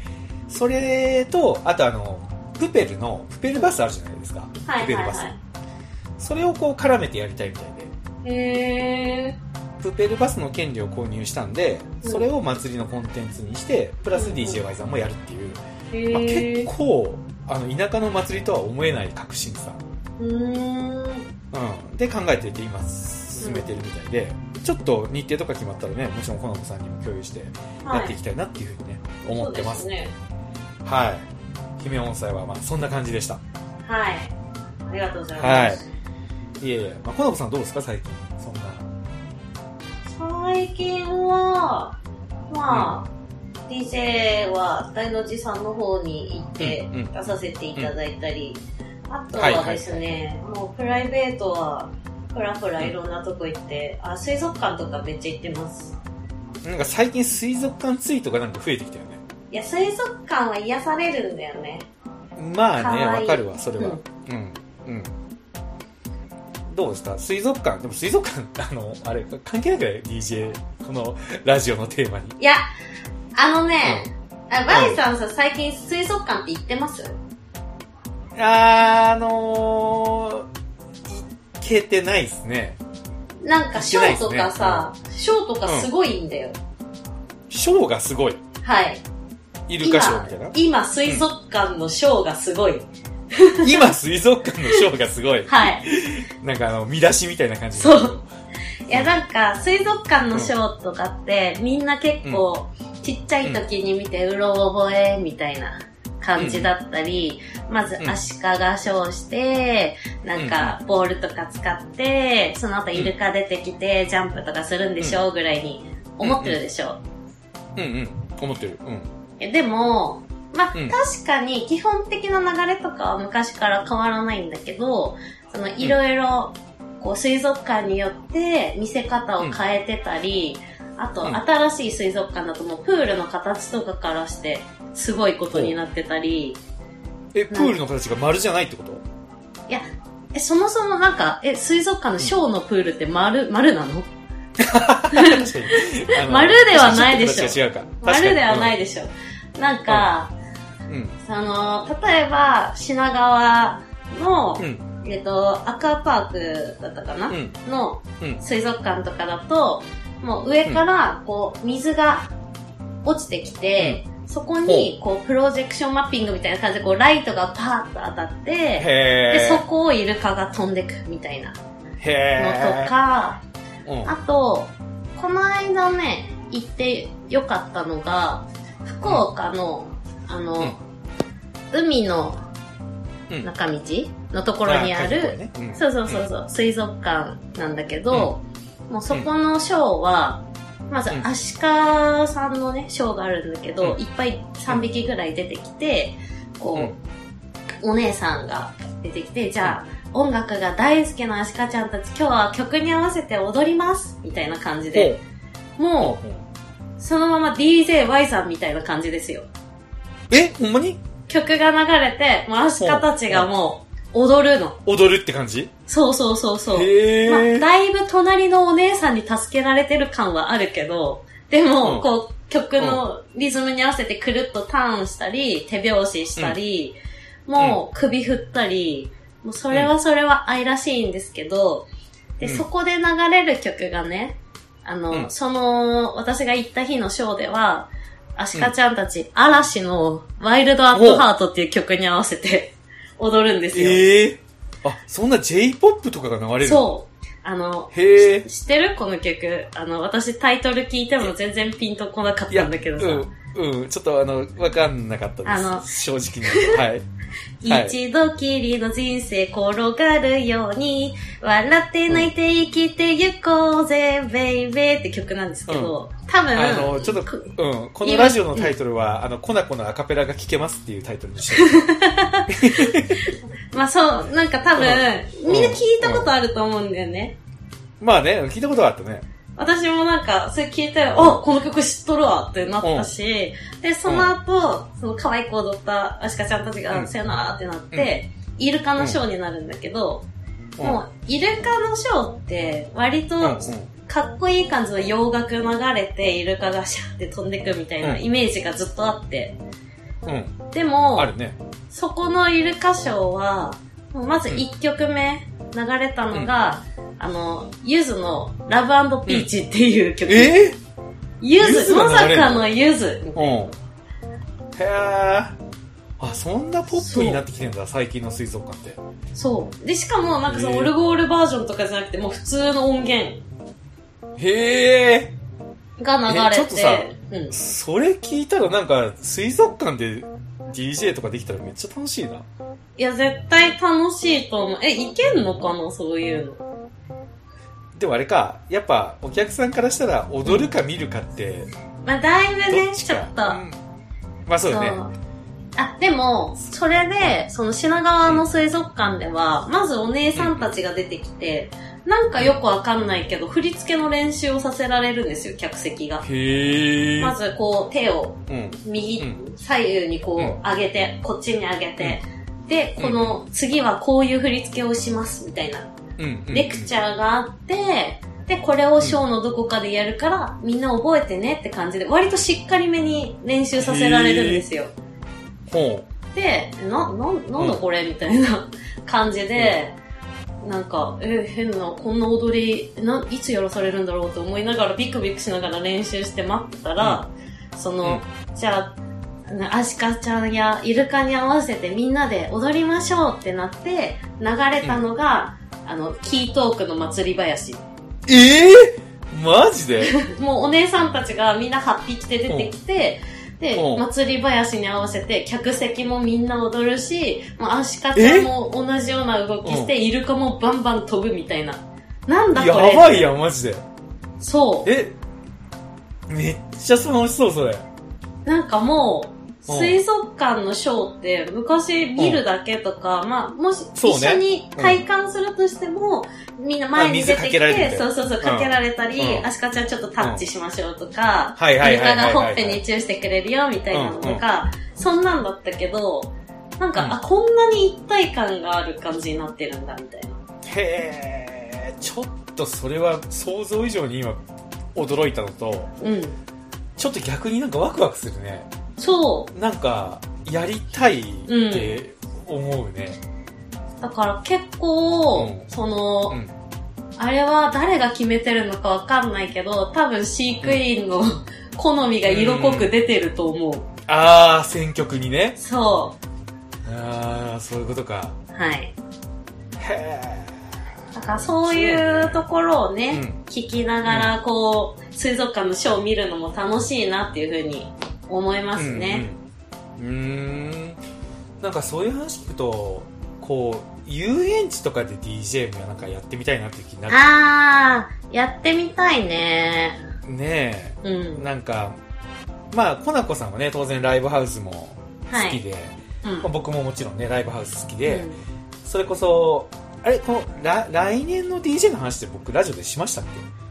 それと、あとあの、プペルの、プペルバスあるじゃないですか。はいプペルバス。はいはそれをこう絡めてやりたいみたいで。い。へプペルバスの権利を購入したんで、うんそれを祭りのコンテンツにして、プラス DJY さんもやるっていう、ー。まあ、へ結構、あの、田舎の祭りとは思えない革新さ。ー。うーん。うん。で考えてて今進めてるみたいで、ちょっと日程とか決まったらね、もちろんコナコさんにも共有してやっていきたいなっていうふうにね、思ってます。ね。はい。姫音祭はまあそんな感じでした。はい。ありがとうございます。いえいえ、まあ、コナコさんどうですか最近。最近は、まあ、DJ は大の字さんの方に行ってうんうん出させていただいたり、あとはですね、もうプライベートは、ふらふらいろんなとこ行って、あ、水族館とかめっちゃ行ってます。なんか最近水族館ツイートがなんか増えてきたよね。いや、水族館は癒されるんだよね。まあね、かわかるわ、それは。うん。うん。どうですか？水族館？でも水族館、あの、あれ、関係ないくらい DJ、このラジオのテーマに。いや、あのね、あバイさんさ、最近水族館って行ってます？あのー、いけてないですね。なんかショーとかさ、ショーとかすごいんだよ。ショーがすごい。はい。イルカショーみたいな？今、。今水族館のショーがすごい。今、水族館のショーがすごい。はい。なんかあの、見出しみたいな感じそう。いや、なんか、水族館のショーとかって、みんな結構、ちっちゃい時に見て、うろ覚えみたいな感じだったり、まず、うんアシカがショーして、なんか、ボールとか使って、その後イルカ出てきて、ジャンプとかするんでしょぐらいに思ってるでしょ？うんうん。思ってる。うん。えでも、まあ、うん。確かに基本的な流れとかは昔から変わらないんだけど、そのいろいろ、こう水族館によって見せ方を変えてたり、あとうん。新しい水族館だともうプールの形とかからしてすごいことになってたり、え、プールの形が丸じゃないってこと？いや、え、そもそもなんか、え、水族館のショーのプールって丸、丸なの？丸ではないでしょ。丸ではないででしょ。なんか、うん。その、例えば品川の、うん。えっと、アクアパークだったかな、うん。のうん。水族館とかだと、もう上から、こう、水が落ちてきて、そこに、こう、プロジェクションマッピングみたいな感じで、こう、ライトがパーッと当たって、へで、そー。こをイルカが飛んでくみたいなのへとか、ー。うん。あと、この間ね、行ってよかったのが、福岡の、あの、海のうん。中道のところにある、そうそうそうそう、水族館なんだけど、もうそこのショーは、まずうん。アシカさんのね、ショーがあるんだけど、うん。いっぱい3匹ぐらい出てきて、こう、お姉さんが出てきて、じゃあ、音楽が大好きなアシカちゃんたち、今日は曲に合わせて踊りますみたいな感じで、もう、そのまま DJY さんみたいな感じですよ。え、ほんまに？曲が流れて、もうアシカたちがもう、踊るの。踊るって感じ？そうそうそうそう。まあ。だいぶ隣のお姉さんに助けられてる感はあるけど、でも、うん。こう、曲のリズムに合わせてくるっとターンしたり、手拍子したり、もう首振ったり、もうそれはそれは愛らしいんですけど、で、うん。そこで流れる曲がね、あの、うん。その、私が行った日のショーでは、アシカちゃんたち、嵐のワイルドアットハートっていう曲に合わせて踊るんですよ。ええあ、そんな J-POP とかが流れるそう。あの、へえ。知ってる？この曲。あの、私タイトル聞いても全然ピンとこなかったんだけどさ。うん、うん、ちょっとあの、わかんなかったです。あの正直に。はい。はい一度きりの人生転がるように、笑って泣いて生きてゆこうぜ、ベイベーって曲なんですけど、多分、あの、ちょっと、くうん、このラジオのタイトルは、あの、コナコのアカペラが聴けますっていうタイトルにしてる。まあそう、なんか多分、うんみんな聞いたことあると思うんだよね。まあね、聞いたことはあったね。私もなんか、それ聞いて、あ、この曲知っとるわってなったし、で、その後、その可愛く踊ったアシカちゃんたちが、うんさよならってなって、イルカのショーになるんだけど、うんもう、イルカのショーって、割と。かっこいい感じの洋楽流れて、イルカがシャーって飛んでくみたいなうんイメージがずっとあって、うん。でもあ、るね。そこのイルカショーは、まず1曲目流れたのが、あの、ゆずのラブピーチっていう曲。え？ゆゆずず、まさかの？ゆず。うん。へえ。あ、そんなポップになってきてんだ、最近の水族館って。そう。で、しかもなんかそのオルゴールバージョンとかじゃなくて、もう普通の音源へえ。が流れえちょっとさて、うん。それ聞いたらなんか、水族館で DJ とかできたらめっちゃ楽しいな。いや、絶対楽しいと思う。え、いけんのかな？そういうの。でもあれか、やっぱお客さんからしたら踊るか見るかって、まあ、だいぶどね、っちょっと。うんまあそうだよね。あ、でも、それで、その品川の水族館では、まずお姉さんたちが出てきて、なんかよくわかんないけど、振り付けの練習をさせられるんですよ、客席が。へえ。まずこう、手をうん。右、う左右にこう、うん上げて、こっちに上げて、で、この、次はこういう振り付けをします、みたいな。レクチャーがあって、で、これをショーのどこかでやるから、みんな覚えてねって感じで、割としっかりめに練習させられるんですよ。ほで、な、な、なんだこれみたいな感じで、なんか、え、変な、こんな踊り、な、いつやらされるんだろうと思いながら、ビクビクしながら練習して待ってたら、その、じゃあ、なアシカちゃんやイルカに合わせてみんなで踊りましょうってなって、流れたのが、あの、キートークの祭り林。う。ええマジで？もうお姉さんたちがみんなハッピー着て出てきて、でう、ん祭り林に合わせて、客席もみんな踊るし、もうアシカちゃんも同じような動きして、イルカもバンバン飛ぶみたいな。なんだこれやばいやん、マジで。そえ？めっちゃ楽しそう、それ。う。なんかもう、うん水族館のショーって昔見るだけとか、まあ、もし一緒に体感するとしても、みんな前に出てきてて、そうそうそう、うんかけられたり、うん。アシカちゃんちょっとタッチしましょうとか、イルカがほっぺにチューしてくれるよみたいなのとか、そんなんだったけど、なんか、うん。あ、こんなに一体感がある感じになってるんだみたいな。へえ、ちょっとそれは想像以上に今驚いたのと、うん。ちょっと逆になんかワクワクするね。そう。なんか、やりたいって思うね。だから結構、うんその、うんあれは誰が決めてるのかわかんないけど、多分飼育員の好みが色濃く出てると思う。あー、選曲にね。そあー、そういうことか。う。はい。へだからそういうところをね、うん聞きながら、こう、水族館のショーを見るのも楽しいなっていうふうに思いますね。うんう。なんかそういう話聞くと、こう、遊園地とかで DJ もなんかやってみたいなって気になる。あー、やってみたいね。ねうえ。ん。なんか、まあ、コナコさんはね、当然ライブハウスも好きで、うんまあ、僕ももちろんね、ライブハウス好きで、うんそれこそ、あれ、この、ら来年の DJ の話って僕ラジオでしましたっけ？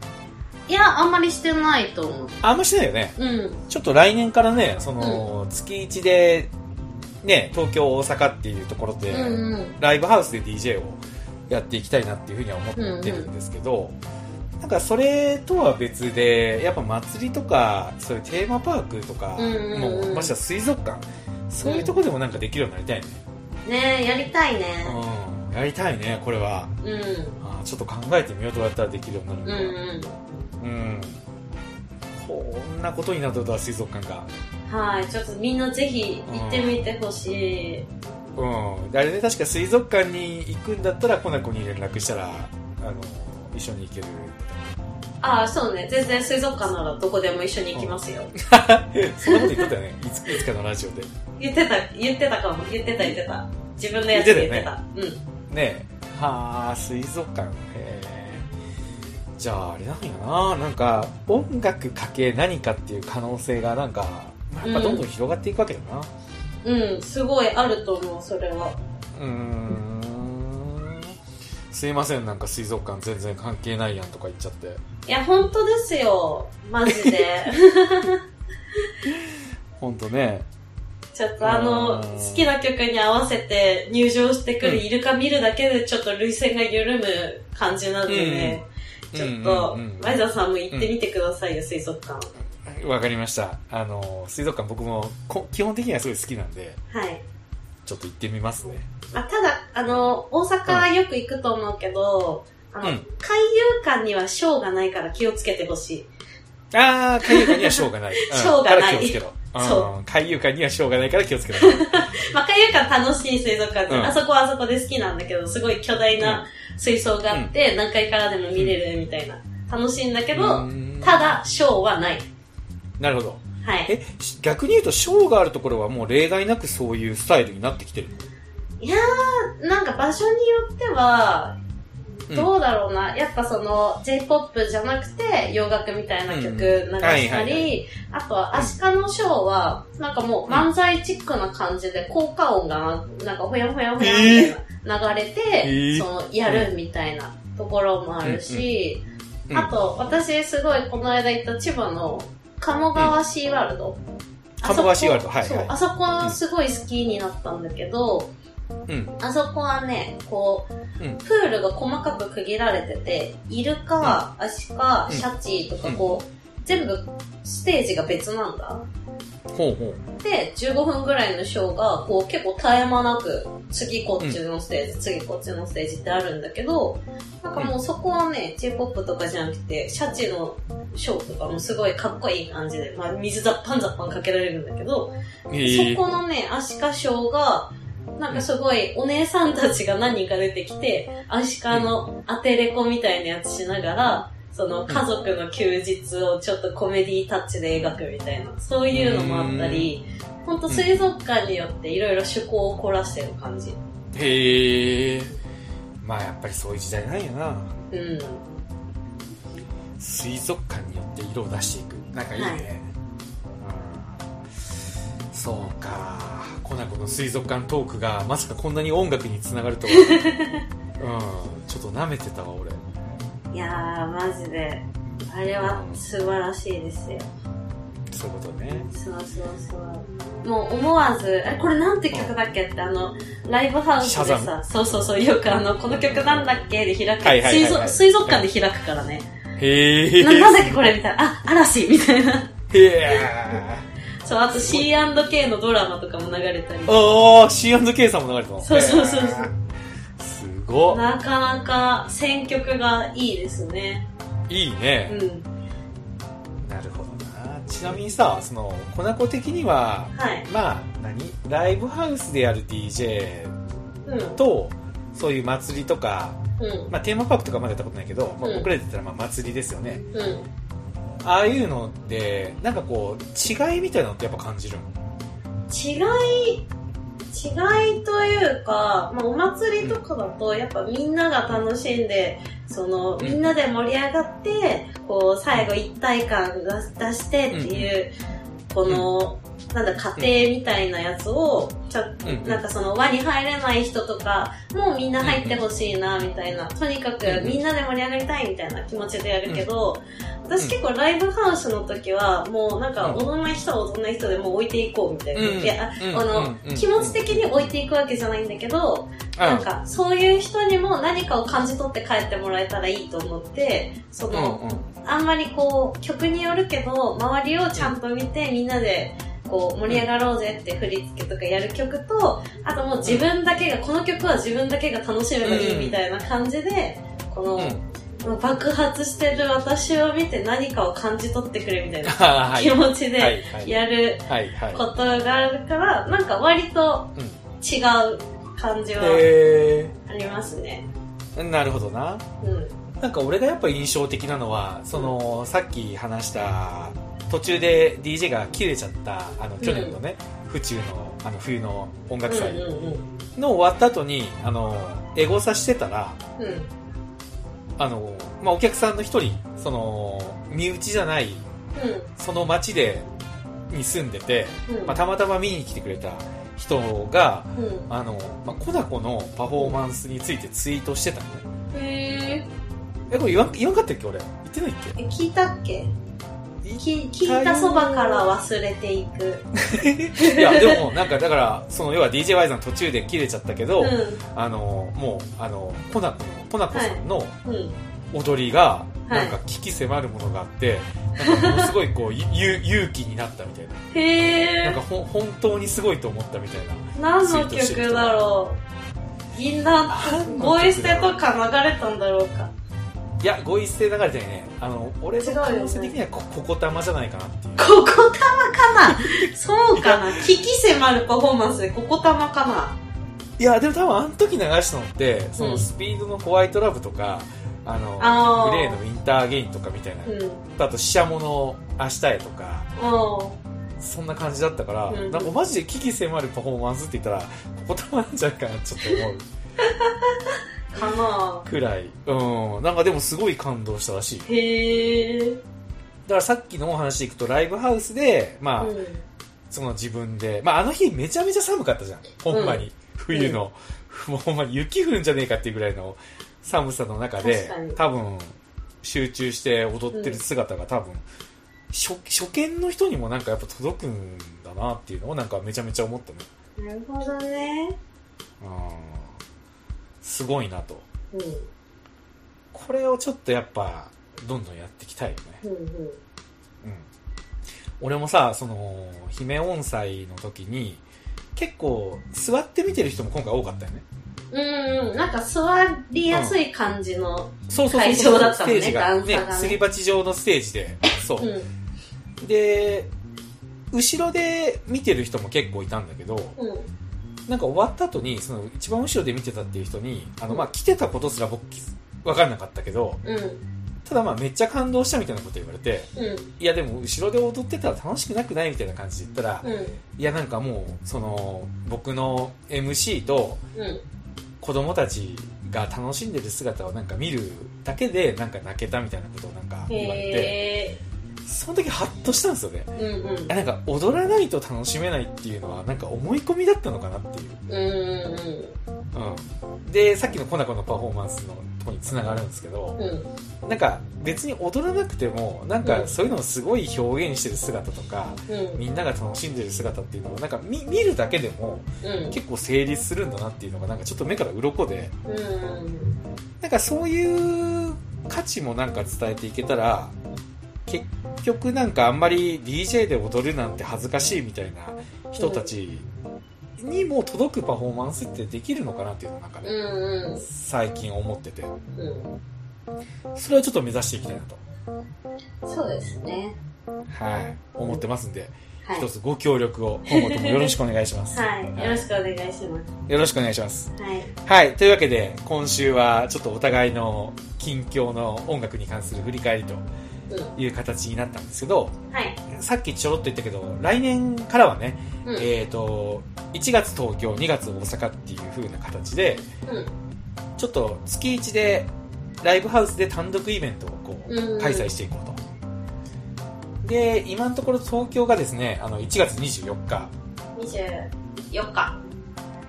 いや、あんまりしてないと思う。ああんましないよね。うん。ちょっと来年からね、その、月1で、ね、東京、大阪っていうところで、うんうん。ライブハウスで DJ をやっていきたいなっていうふうには思ってるんですけど、なんかそれとは別で、やっぱ祭りとか、そういうテーマパークとか、うんうんうんもうましては水族館、そういうところでもなんかできるようになりたいね。ねえ、やりたいね。うん、やりたいね、これは。うん。あーちょっと考えてみようどうやったらできるようになうんるのか。うん。こんなことになったとは水族館が。うん。はい。ちょっとみんなぜひ行ってみてほしい。うん。であれね、確か水族館に行くんだったら、コナコに連絡したら、あの、一緒に行ける。ああ、そうね。全然水族館ならどこでも一緒に行きますよ。そんなこと言ってたよね。いついつかのラジオで。言ってた、言ってたかも。言ってた、言ってた。自分のやつで言ってた。うん。ねえ。はあ、水族館。じゃあ、あれなんやな。なんか、音楽かけ何かっていう可能性が、なんか、やっぱどんどん広がっていくわけだな。うん、すごいあると思う、それは。うーん。すいません、なんか水族館全然関係ないやんとか言っちゃって。いや、本当ですよ。マジで。ほんとね。ちょっとあの、うん好きな曲に合わせて入場してくるイルカ見るだけでちょっと涙腺が緩む感じなんでね。うんちょっとうんうんうん、マイザーさんも行ってみてくださいよ、水族館。わかりました。あの、水族館僕もこ基本的にはすごい好きなんで、はい。ちょっと行ってみますね。まあ、ただ、あの、大阪よく行くと思うけど、あの、うん海遊館にはショーがないから気をつけてほしい。あー、海遊館にはしょうがない。うんしょうがないから気をつけろ。そうん。海遊館にはしょうがないから気をつけろ。まあ、海遊館楽しい水族館で、うんあそこはあそこで好きなんだけど、すごい巨大な水槽があって、何回からでも見れるみたいな。楽しいんだけど、うんただ、ショーはない。なるほど。はい。え、し逆に言うと、ショーがあるところはもう例外なくそういうスタイルになってきてる。いやー、なんか場所によっては、うんどうだろうな。やっぱその J-POP じゃなくて洋楽みたいな曲流したり、あとはアシカのショーは、なんかもう漫才チックな感じで効果音がなんかほやほやほやみたいな流れて、えー。そのやるみたいなところもあるし、うんあと私すごいこの間行った千葉の鴨川シーワールド。鴨川シーワールド。はいあそこすごい好きになったんだけど、うん。あそこはね、こう、うん。プールが細かく区切られてて、イルカ、アシカ、うん。シャチとかこう、全部ステージが別なんだ。ほうほう。で、15分ぐらいのショーが、こう結構絶え間なく、次こっちのステージ、次こっちのステージってあるんだけど、なんかもうそこはね、J-POP とかじゃなくて、シャチのショーとかもすごいかっこいい感じで、まあ水ザッパンザッパンかけられるんだけど、え。ーそこのね、アシカショーが、なんかすごいお姉さんたちが何人か出てきて、アシカのアテレコみたいなやつしながら、その家族の休日をちょっとコメディタッチで描くみたいな、そういうのもあったり、ほんと水族館によっていろいろ趣向を凝らしてる感じ。へえ。まあやっぱりそういう時代なんやな。うん。水族館によって色を出していく。なんかいいね。はいうん、そうか。コナコの水族館トークがまさかこんなに音楽につながるとは。うん。ちょっと舐めてたわ、俺。いやー、マジで、あれは素晴らしいですよ。そういうことね。そうそうそう。もう思わず、え、これなんて曲だっけって、あの、ライブハウスシャザでさ、そうそうそう、よくあの、この曲なんだっけで開く、はいはいはいはい水族水族館で開くからね。へえ。ななんだっけこれみたいな。あ、嵐みたいな。へえ。そう、あと C&K のドラマとかも流れたり。ああ、C&K さんも流れてたの？そうそうそうそうすごっ。なかなか選曲がいいですね。いいね。うん。なるほどな。ちなみにさ、その、コナコ的には、はい。まあ、何？ライブハウスでやる DJ うん。と、そういう祭りとか、うん。まあ、テーマパークとかまでやったことないけど、まあ、うん僕らで言ったらまあ祭りですよね。うん。ああいうのって、なんかこう、違いみたいなのってやっぱ感じる違い、違いというか、まあ、お祭りとかだと、やっぱみんなが楽しんで、その、うん。みんなで盛り上がって、こう、最後一体感が出してっていう、この、なんだ、家庭みたいなやつを、ちょうんなんかその輪に入れない人とか、もうみんな入ってほしいな、みたいな。とにかくうんみんなで盛り上がりたいみたいな気持ちでやるけど、私結構ライブハウスの時は、もうなんか踊ん。ない人は踊んない人でもう置いていこうみたいな。うんいや、うんあの、うんうん気持ち的に置いていくわけじゃないんだけど、なんかそういう人にも何かを感じ取って帰ってもらえたらいいと思って、そうん。うん。の、あんまりこう、曲によるけど、周りをちゃんと見て、みんなで、こう、盛り上がろうぜって振り付けとかやる曲と、あともう自分だけが、この曲は自分だけが楽しめばいいみたいな感じで、この、うん。爆発してる私を見て何かを感じ取ってくれみたいな は気持ちはいではいやる。ことがあるから、なんか割とうん違う感じはへありますね。えなるほどな。うん。なんか俺がやっぱ印象的なのは、その、さっき話した、途中で DJ が切れちゃった、あの、去年のね、府中の、あの、冬の音楽祭うんうんの終わった後に、あの、エゴサしてたら、うん。うん。あの、まあ、お客さんの一人、その、身内じゃない、その町で、に住んでて、うん。うん。まあ、たまたま見に来てくれた人が、うん。あの、まあ、コナコのパフォーマンスについてツイートしてたのね。へえ、これ言わん、言わんかったっけ俺。言ってないっーえ、聞いたっけ？けき聞いたそばから忘れていく。いや、でも、なんか、だから、その、要は DJY さん途中で切れちゃったけど、うあの、もう、あの、コナコの、コナコさんの。踊りが、はい。なんか、危機迫るものがあって、なんか、ものすごい、こう、ゆ勇気になったみたいな。へー。なんか、ほん、本当にすごいと思ったみたいな。何の曲だろう。銀杏ボイステとか流れたんだろうかいやご一斉流れてね。あの俺の可能性的にはこここたまじゃないかなっていう。ここたまかな。そうかな。危機迫るパフォーマンスでここたまかな。いやでも多分あの時流したのってそのスピードのホワイトラブとか、あのグレーのウィンターゲインとかみたいな、うん、あとシシャモの明日へとかそんな感じだったから、うん、なんかマジで危機迫るパフォーマンスって言ったらここたまなんじゃないかなちょっと思う かな。くらい。うん。なんかでもすごい感動したらしい。へえだからさっきのお話でいくとライブハウスでまあ、うん、その自分でまああの日めちゃめちゃ寒かったじゃん。ほんまに、冬の、もうほんまに雪降るんじゃねえかっていうぐらいの寒さの中で多分集中して踊ってる姿が多分、初初見の人にもなんかやっぱ届くんだなっていうのをなんかめちゃめちゃ思ったね。なるほどね。うんすごいなと、うん、これをちょっとやっぱどんどんやっていきたいよね、うん、うん。うん、俺もさその姫音祭の時に結構座って見てる人も今回多かったよね。うんなんか座りやすい感じの会場だったもんね、ステージが。ねすり鉢状のステージで。そう、うん、で後ろで見てる人も結構いたんだけど、うん、なんか終わった後にその一番後ろで見てたっていう人にあの、まあ、来てたことすら僕分かんなかったけど、うん。ただまあめっちゃ感動したみたいなこと言われて、うん、いやでも後ろで踊ってたら楽しくなくないみたいな感じで言ったら、うん、いやなんかもうその僕の MC と子供たちが楽しんでる姿をなんか見るだけでなんか泣けたみたいなことをなんか言われてその時ハッとしたんですよね、うんうん、なんか踊らないと楽しめないっていうのはなんか思い込みだったのかなっていう、うんうんうん、でさっきのコナコのパフォーマンスのとこにつながるんですけど、うん、なんか別に踊らなくてもなんかそういうのをすごい表現してる姿とか、うん、みんなが楽しんでる姿っていうのをなんか見見るだけでも結構成立するんだなっていうのがなんかちょっと目から鱗で、うん、なんかそういう価値もなんか伝えていけたら結局なんかあんまり DJ で踊るなんて恥ずかしいみたいな人たちにも届くパフォーマンスってできるのかなっていうのをなんかね、うんうん、最近思ってて、うん、それはちょっと目指していきたいなと。そうですね。はい。思ってますんで、はい、一つご協力を今後ともよろしくお願いします。はい、よろしくお願いします。よろしくお願いします。はい、はい、というわけで今週はちょっとお互いの近況の音楽に関する振り返りという形になったんですけど、はい、さっきちょろっと言ったけど来年からはね、うん、えーと、1月東京2月大阪っていう風な形で、うん、ちょっと月1でライブハウスで単独イベントをこう開催していこうと、で今のところ東京がですねあの1月24日。24日。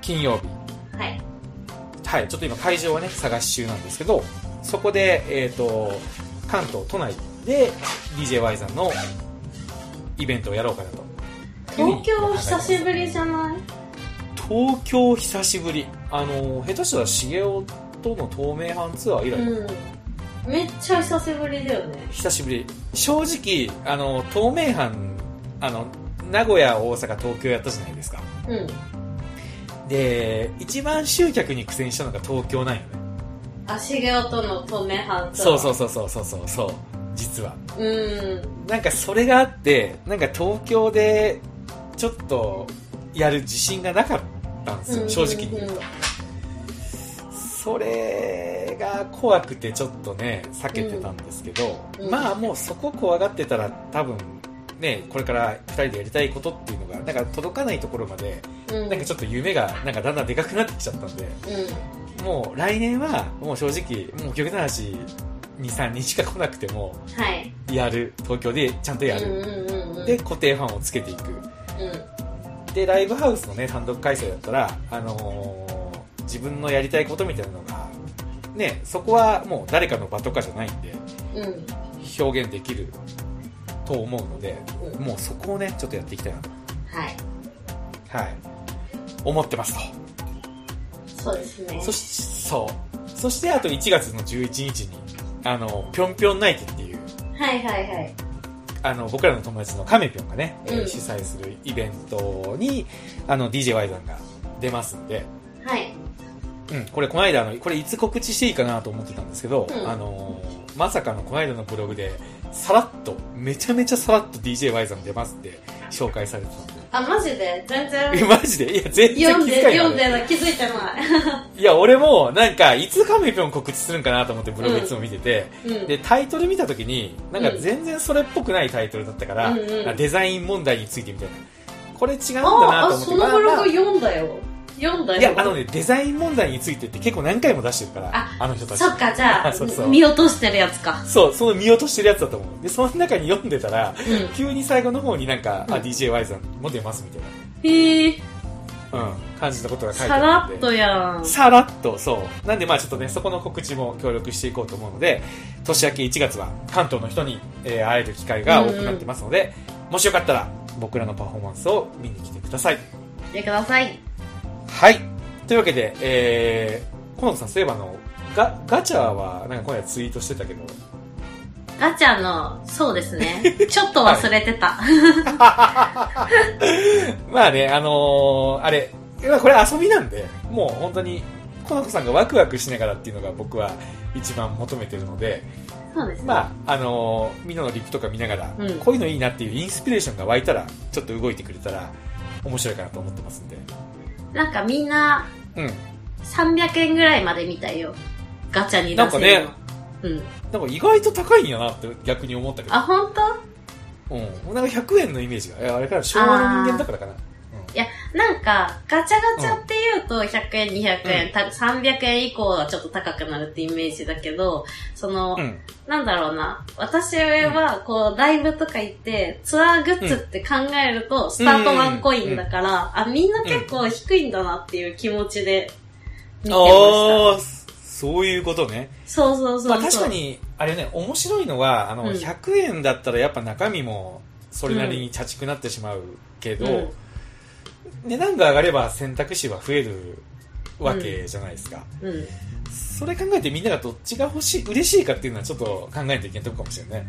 金曜日。はい。はいちょっと今会場はね探し中なんですけどそこでえっ、ー、と関東都内で DJY さんのイベントをやろうかなと。東京久しぶりじゃない？東京久しぶり。あの下手したら茂雄との透明版ツアー以来、うん、めっちゃ久しぶりだよね。久しぶり。正直あの透明版あの名古屋大阪東京やったじゃないですか。うん。で一番集客に苦戦したのが東京なんよね。あ茂雄との透明版ツアー。そうそうそうそうそうそう実は。うん。なんかそれがあってなんか東京でちょっとやる自信がなかったんですよ、正直に。言うと、それが怖くてちょっとね避けてたんですけど、うん、まあもうそこ怖がってたら多分ねこれから2人でやりたいことっていうのがなんか届かないところまで、うん、なんかちょっと夢がなんかだんだんでかくなってきちゃったんで、うん、もう来年はもう正直もう極端な話23日しか来なくてもやる、東京でちゃんとやる、で固定ファンをつけていく、でライブハウスのね単独開催だったら、あのー、自分のやりたいことみたいなのがねそこはもう誰かの場とかじゃないんで、表現できると思うので、もうそこをねちょっとやっていきたいなと。はい。はい。思ってますと。そうですね。そしそう。そしてあと1月の11日にあの、ぴょんぴょんナイトっていう、はいはいはい。あの、僕らの友達のカメぴょんがね、うん、主催するイベントに、あの、DJY さんが出ますんで、はい。うん、これこの間の、これいつ告知していいかなと思ってたんですけど、うんあのーまさかのこの間のブログで、さらっと、めちゃめちゃさらっと DJY さん出ますって紹介されてたんで。あ、マジで？全え、然。マジで？いや、全然読んで、気づかない、読んでない。気づいてない。いや、俺も、なんか、いつカメピョン告知するんかなと思ってブログいつも見てて、うん。で、タイトル見たときに、なんか全然それっぽくないタイトルだったから、うんうんあデザイン問題についてみたいな。これ違うんだなあ、あ、と思ってそのブロまあまあグ読んだよ。読んだよ。いや、あのね、デザイン問題についてって結構何回も出してるから、ああの人たち。そっか、じゃあ そうそう、見落としてるやつか。そう、その見落としてるやつだと思う。で、その中に読んでたら、うん。急に最後の方になんか、あ、うん DJY さんも出ますみたいへえ、な、うん、感じのことが書いてさあるんで。らっとやん。さらっと、そう。なんでまあちょっとね、そこの告知も協力していこうと思うので、年明け1月は関東の人に、えー会える機会が多くなってますので、もしよかったら僕らのパフォーマンスを見に来てください。見てください。はい。というわけで、えー、コノさん、そういえばあの、ガ、ガチャは、なんか今夜ツイートしてたけど、ガチャの、そうですね。ちょっと忘れてた。まあね、あのーあれ、まあこれ遊びなんで、もう本当に、コナコさんがワクワクしながらっていうのが僕は一番求めてるので、そうですね。まあ、あのーみんなのリップとか見ながら、うんこういうのいいなっていうインスピレーションが湧いたら、ちょっと動いてくれたら、面白いかなと思ってますんで。なんかみんな、うん。300円ぐらいまで見たよ。ガチャに出せるの。なんかねうん。なんか意外と高いんやなって逆に思ったけど。あ、本当？うん。なんか100円のイメージが。いやあれから昭和の人間だからかな。なんか、ガチャガチャって言うと、100円、200円、うんた300円以降はちょっと高くなるってイメージだけど、その、うん。なんだろうな。私は、こう、ライブとか行って、ツアーグッズって考えると、スタートワンコインだから、あ、みんな結構低いんだなっていう気持ちで見てました。そういうことね。そうそうそうそう。まあ確かに、あれね、面白いのは、あの、うん100円だったらやっぱ中身もそれなりに茶畜くなってしまうけど、うん値段が上がれば選択肢は増えるわけじゃないですか。うん。それ考えてみんながどっちが欲しい、嬉しいかっていうのはちょっと考えないといけないとこかもしれないね。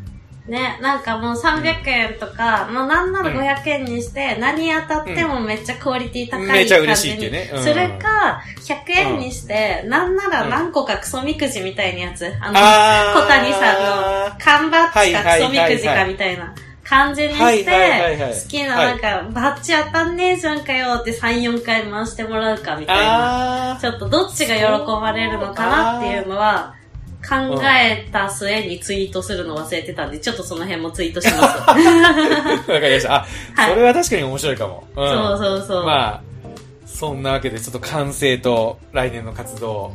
ね、なんかもう300円とか、もうなんなら500円にして、何当たってもめっちゃクオリティ高い感じにめっちゃ嬉しいっていうねうんそれか、100円にして、なんなら何個かクソみくじみたいなやつ。あの、小谷さんの缶バッジかクソみくじかみたいな感じにして、好きななんか、バッジ当たんねえじゃんかよって3、4回回してもらうかみたいな。あちょっとどっちが喜ばれるのかなっていうのは、考えた末にツイートするの忘れてたんで、ちょっとその辺もツイートします。ー わかりました。あ、はいそれは確かに面白いかも。うん、そうそうそう。まあ、そんなわけでちょっと完成と来年の活動、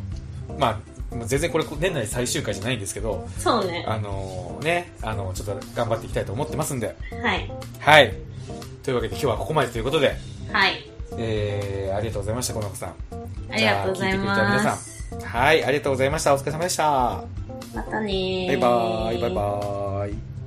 まあ、全然これ年内最終回じゃないんですけど、そうね。あのね、あの、ちょっと頑張っていきたいと思ってますんで。はい。はい。というわけで今日はここまでということで、はい。えー、ありがとうございました、この子さん。ありがとうございじゃあ聞いてくれた皆さます。ん。はい、ありがとうございました。お疲れ様でした。またねーバイバーイ、バイバーイ。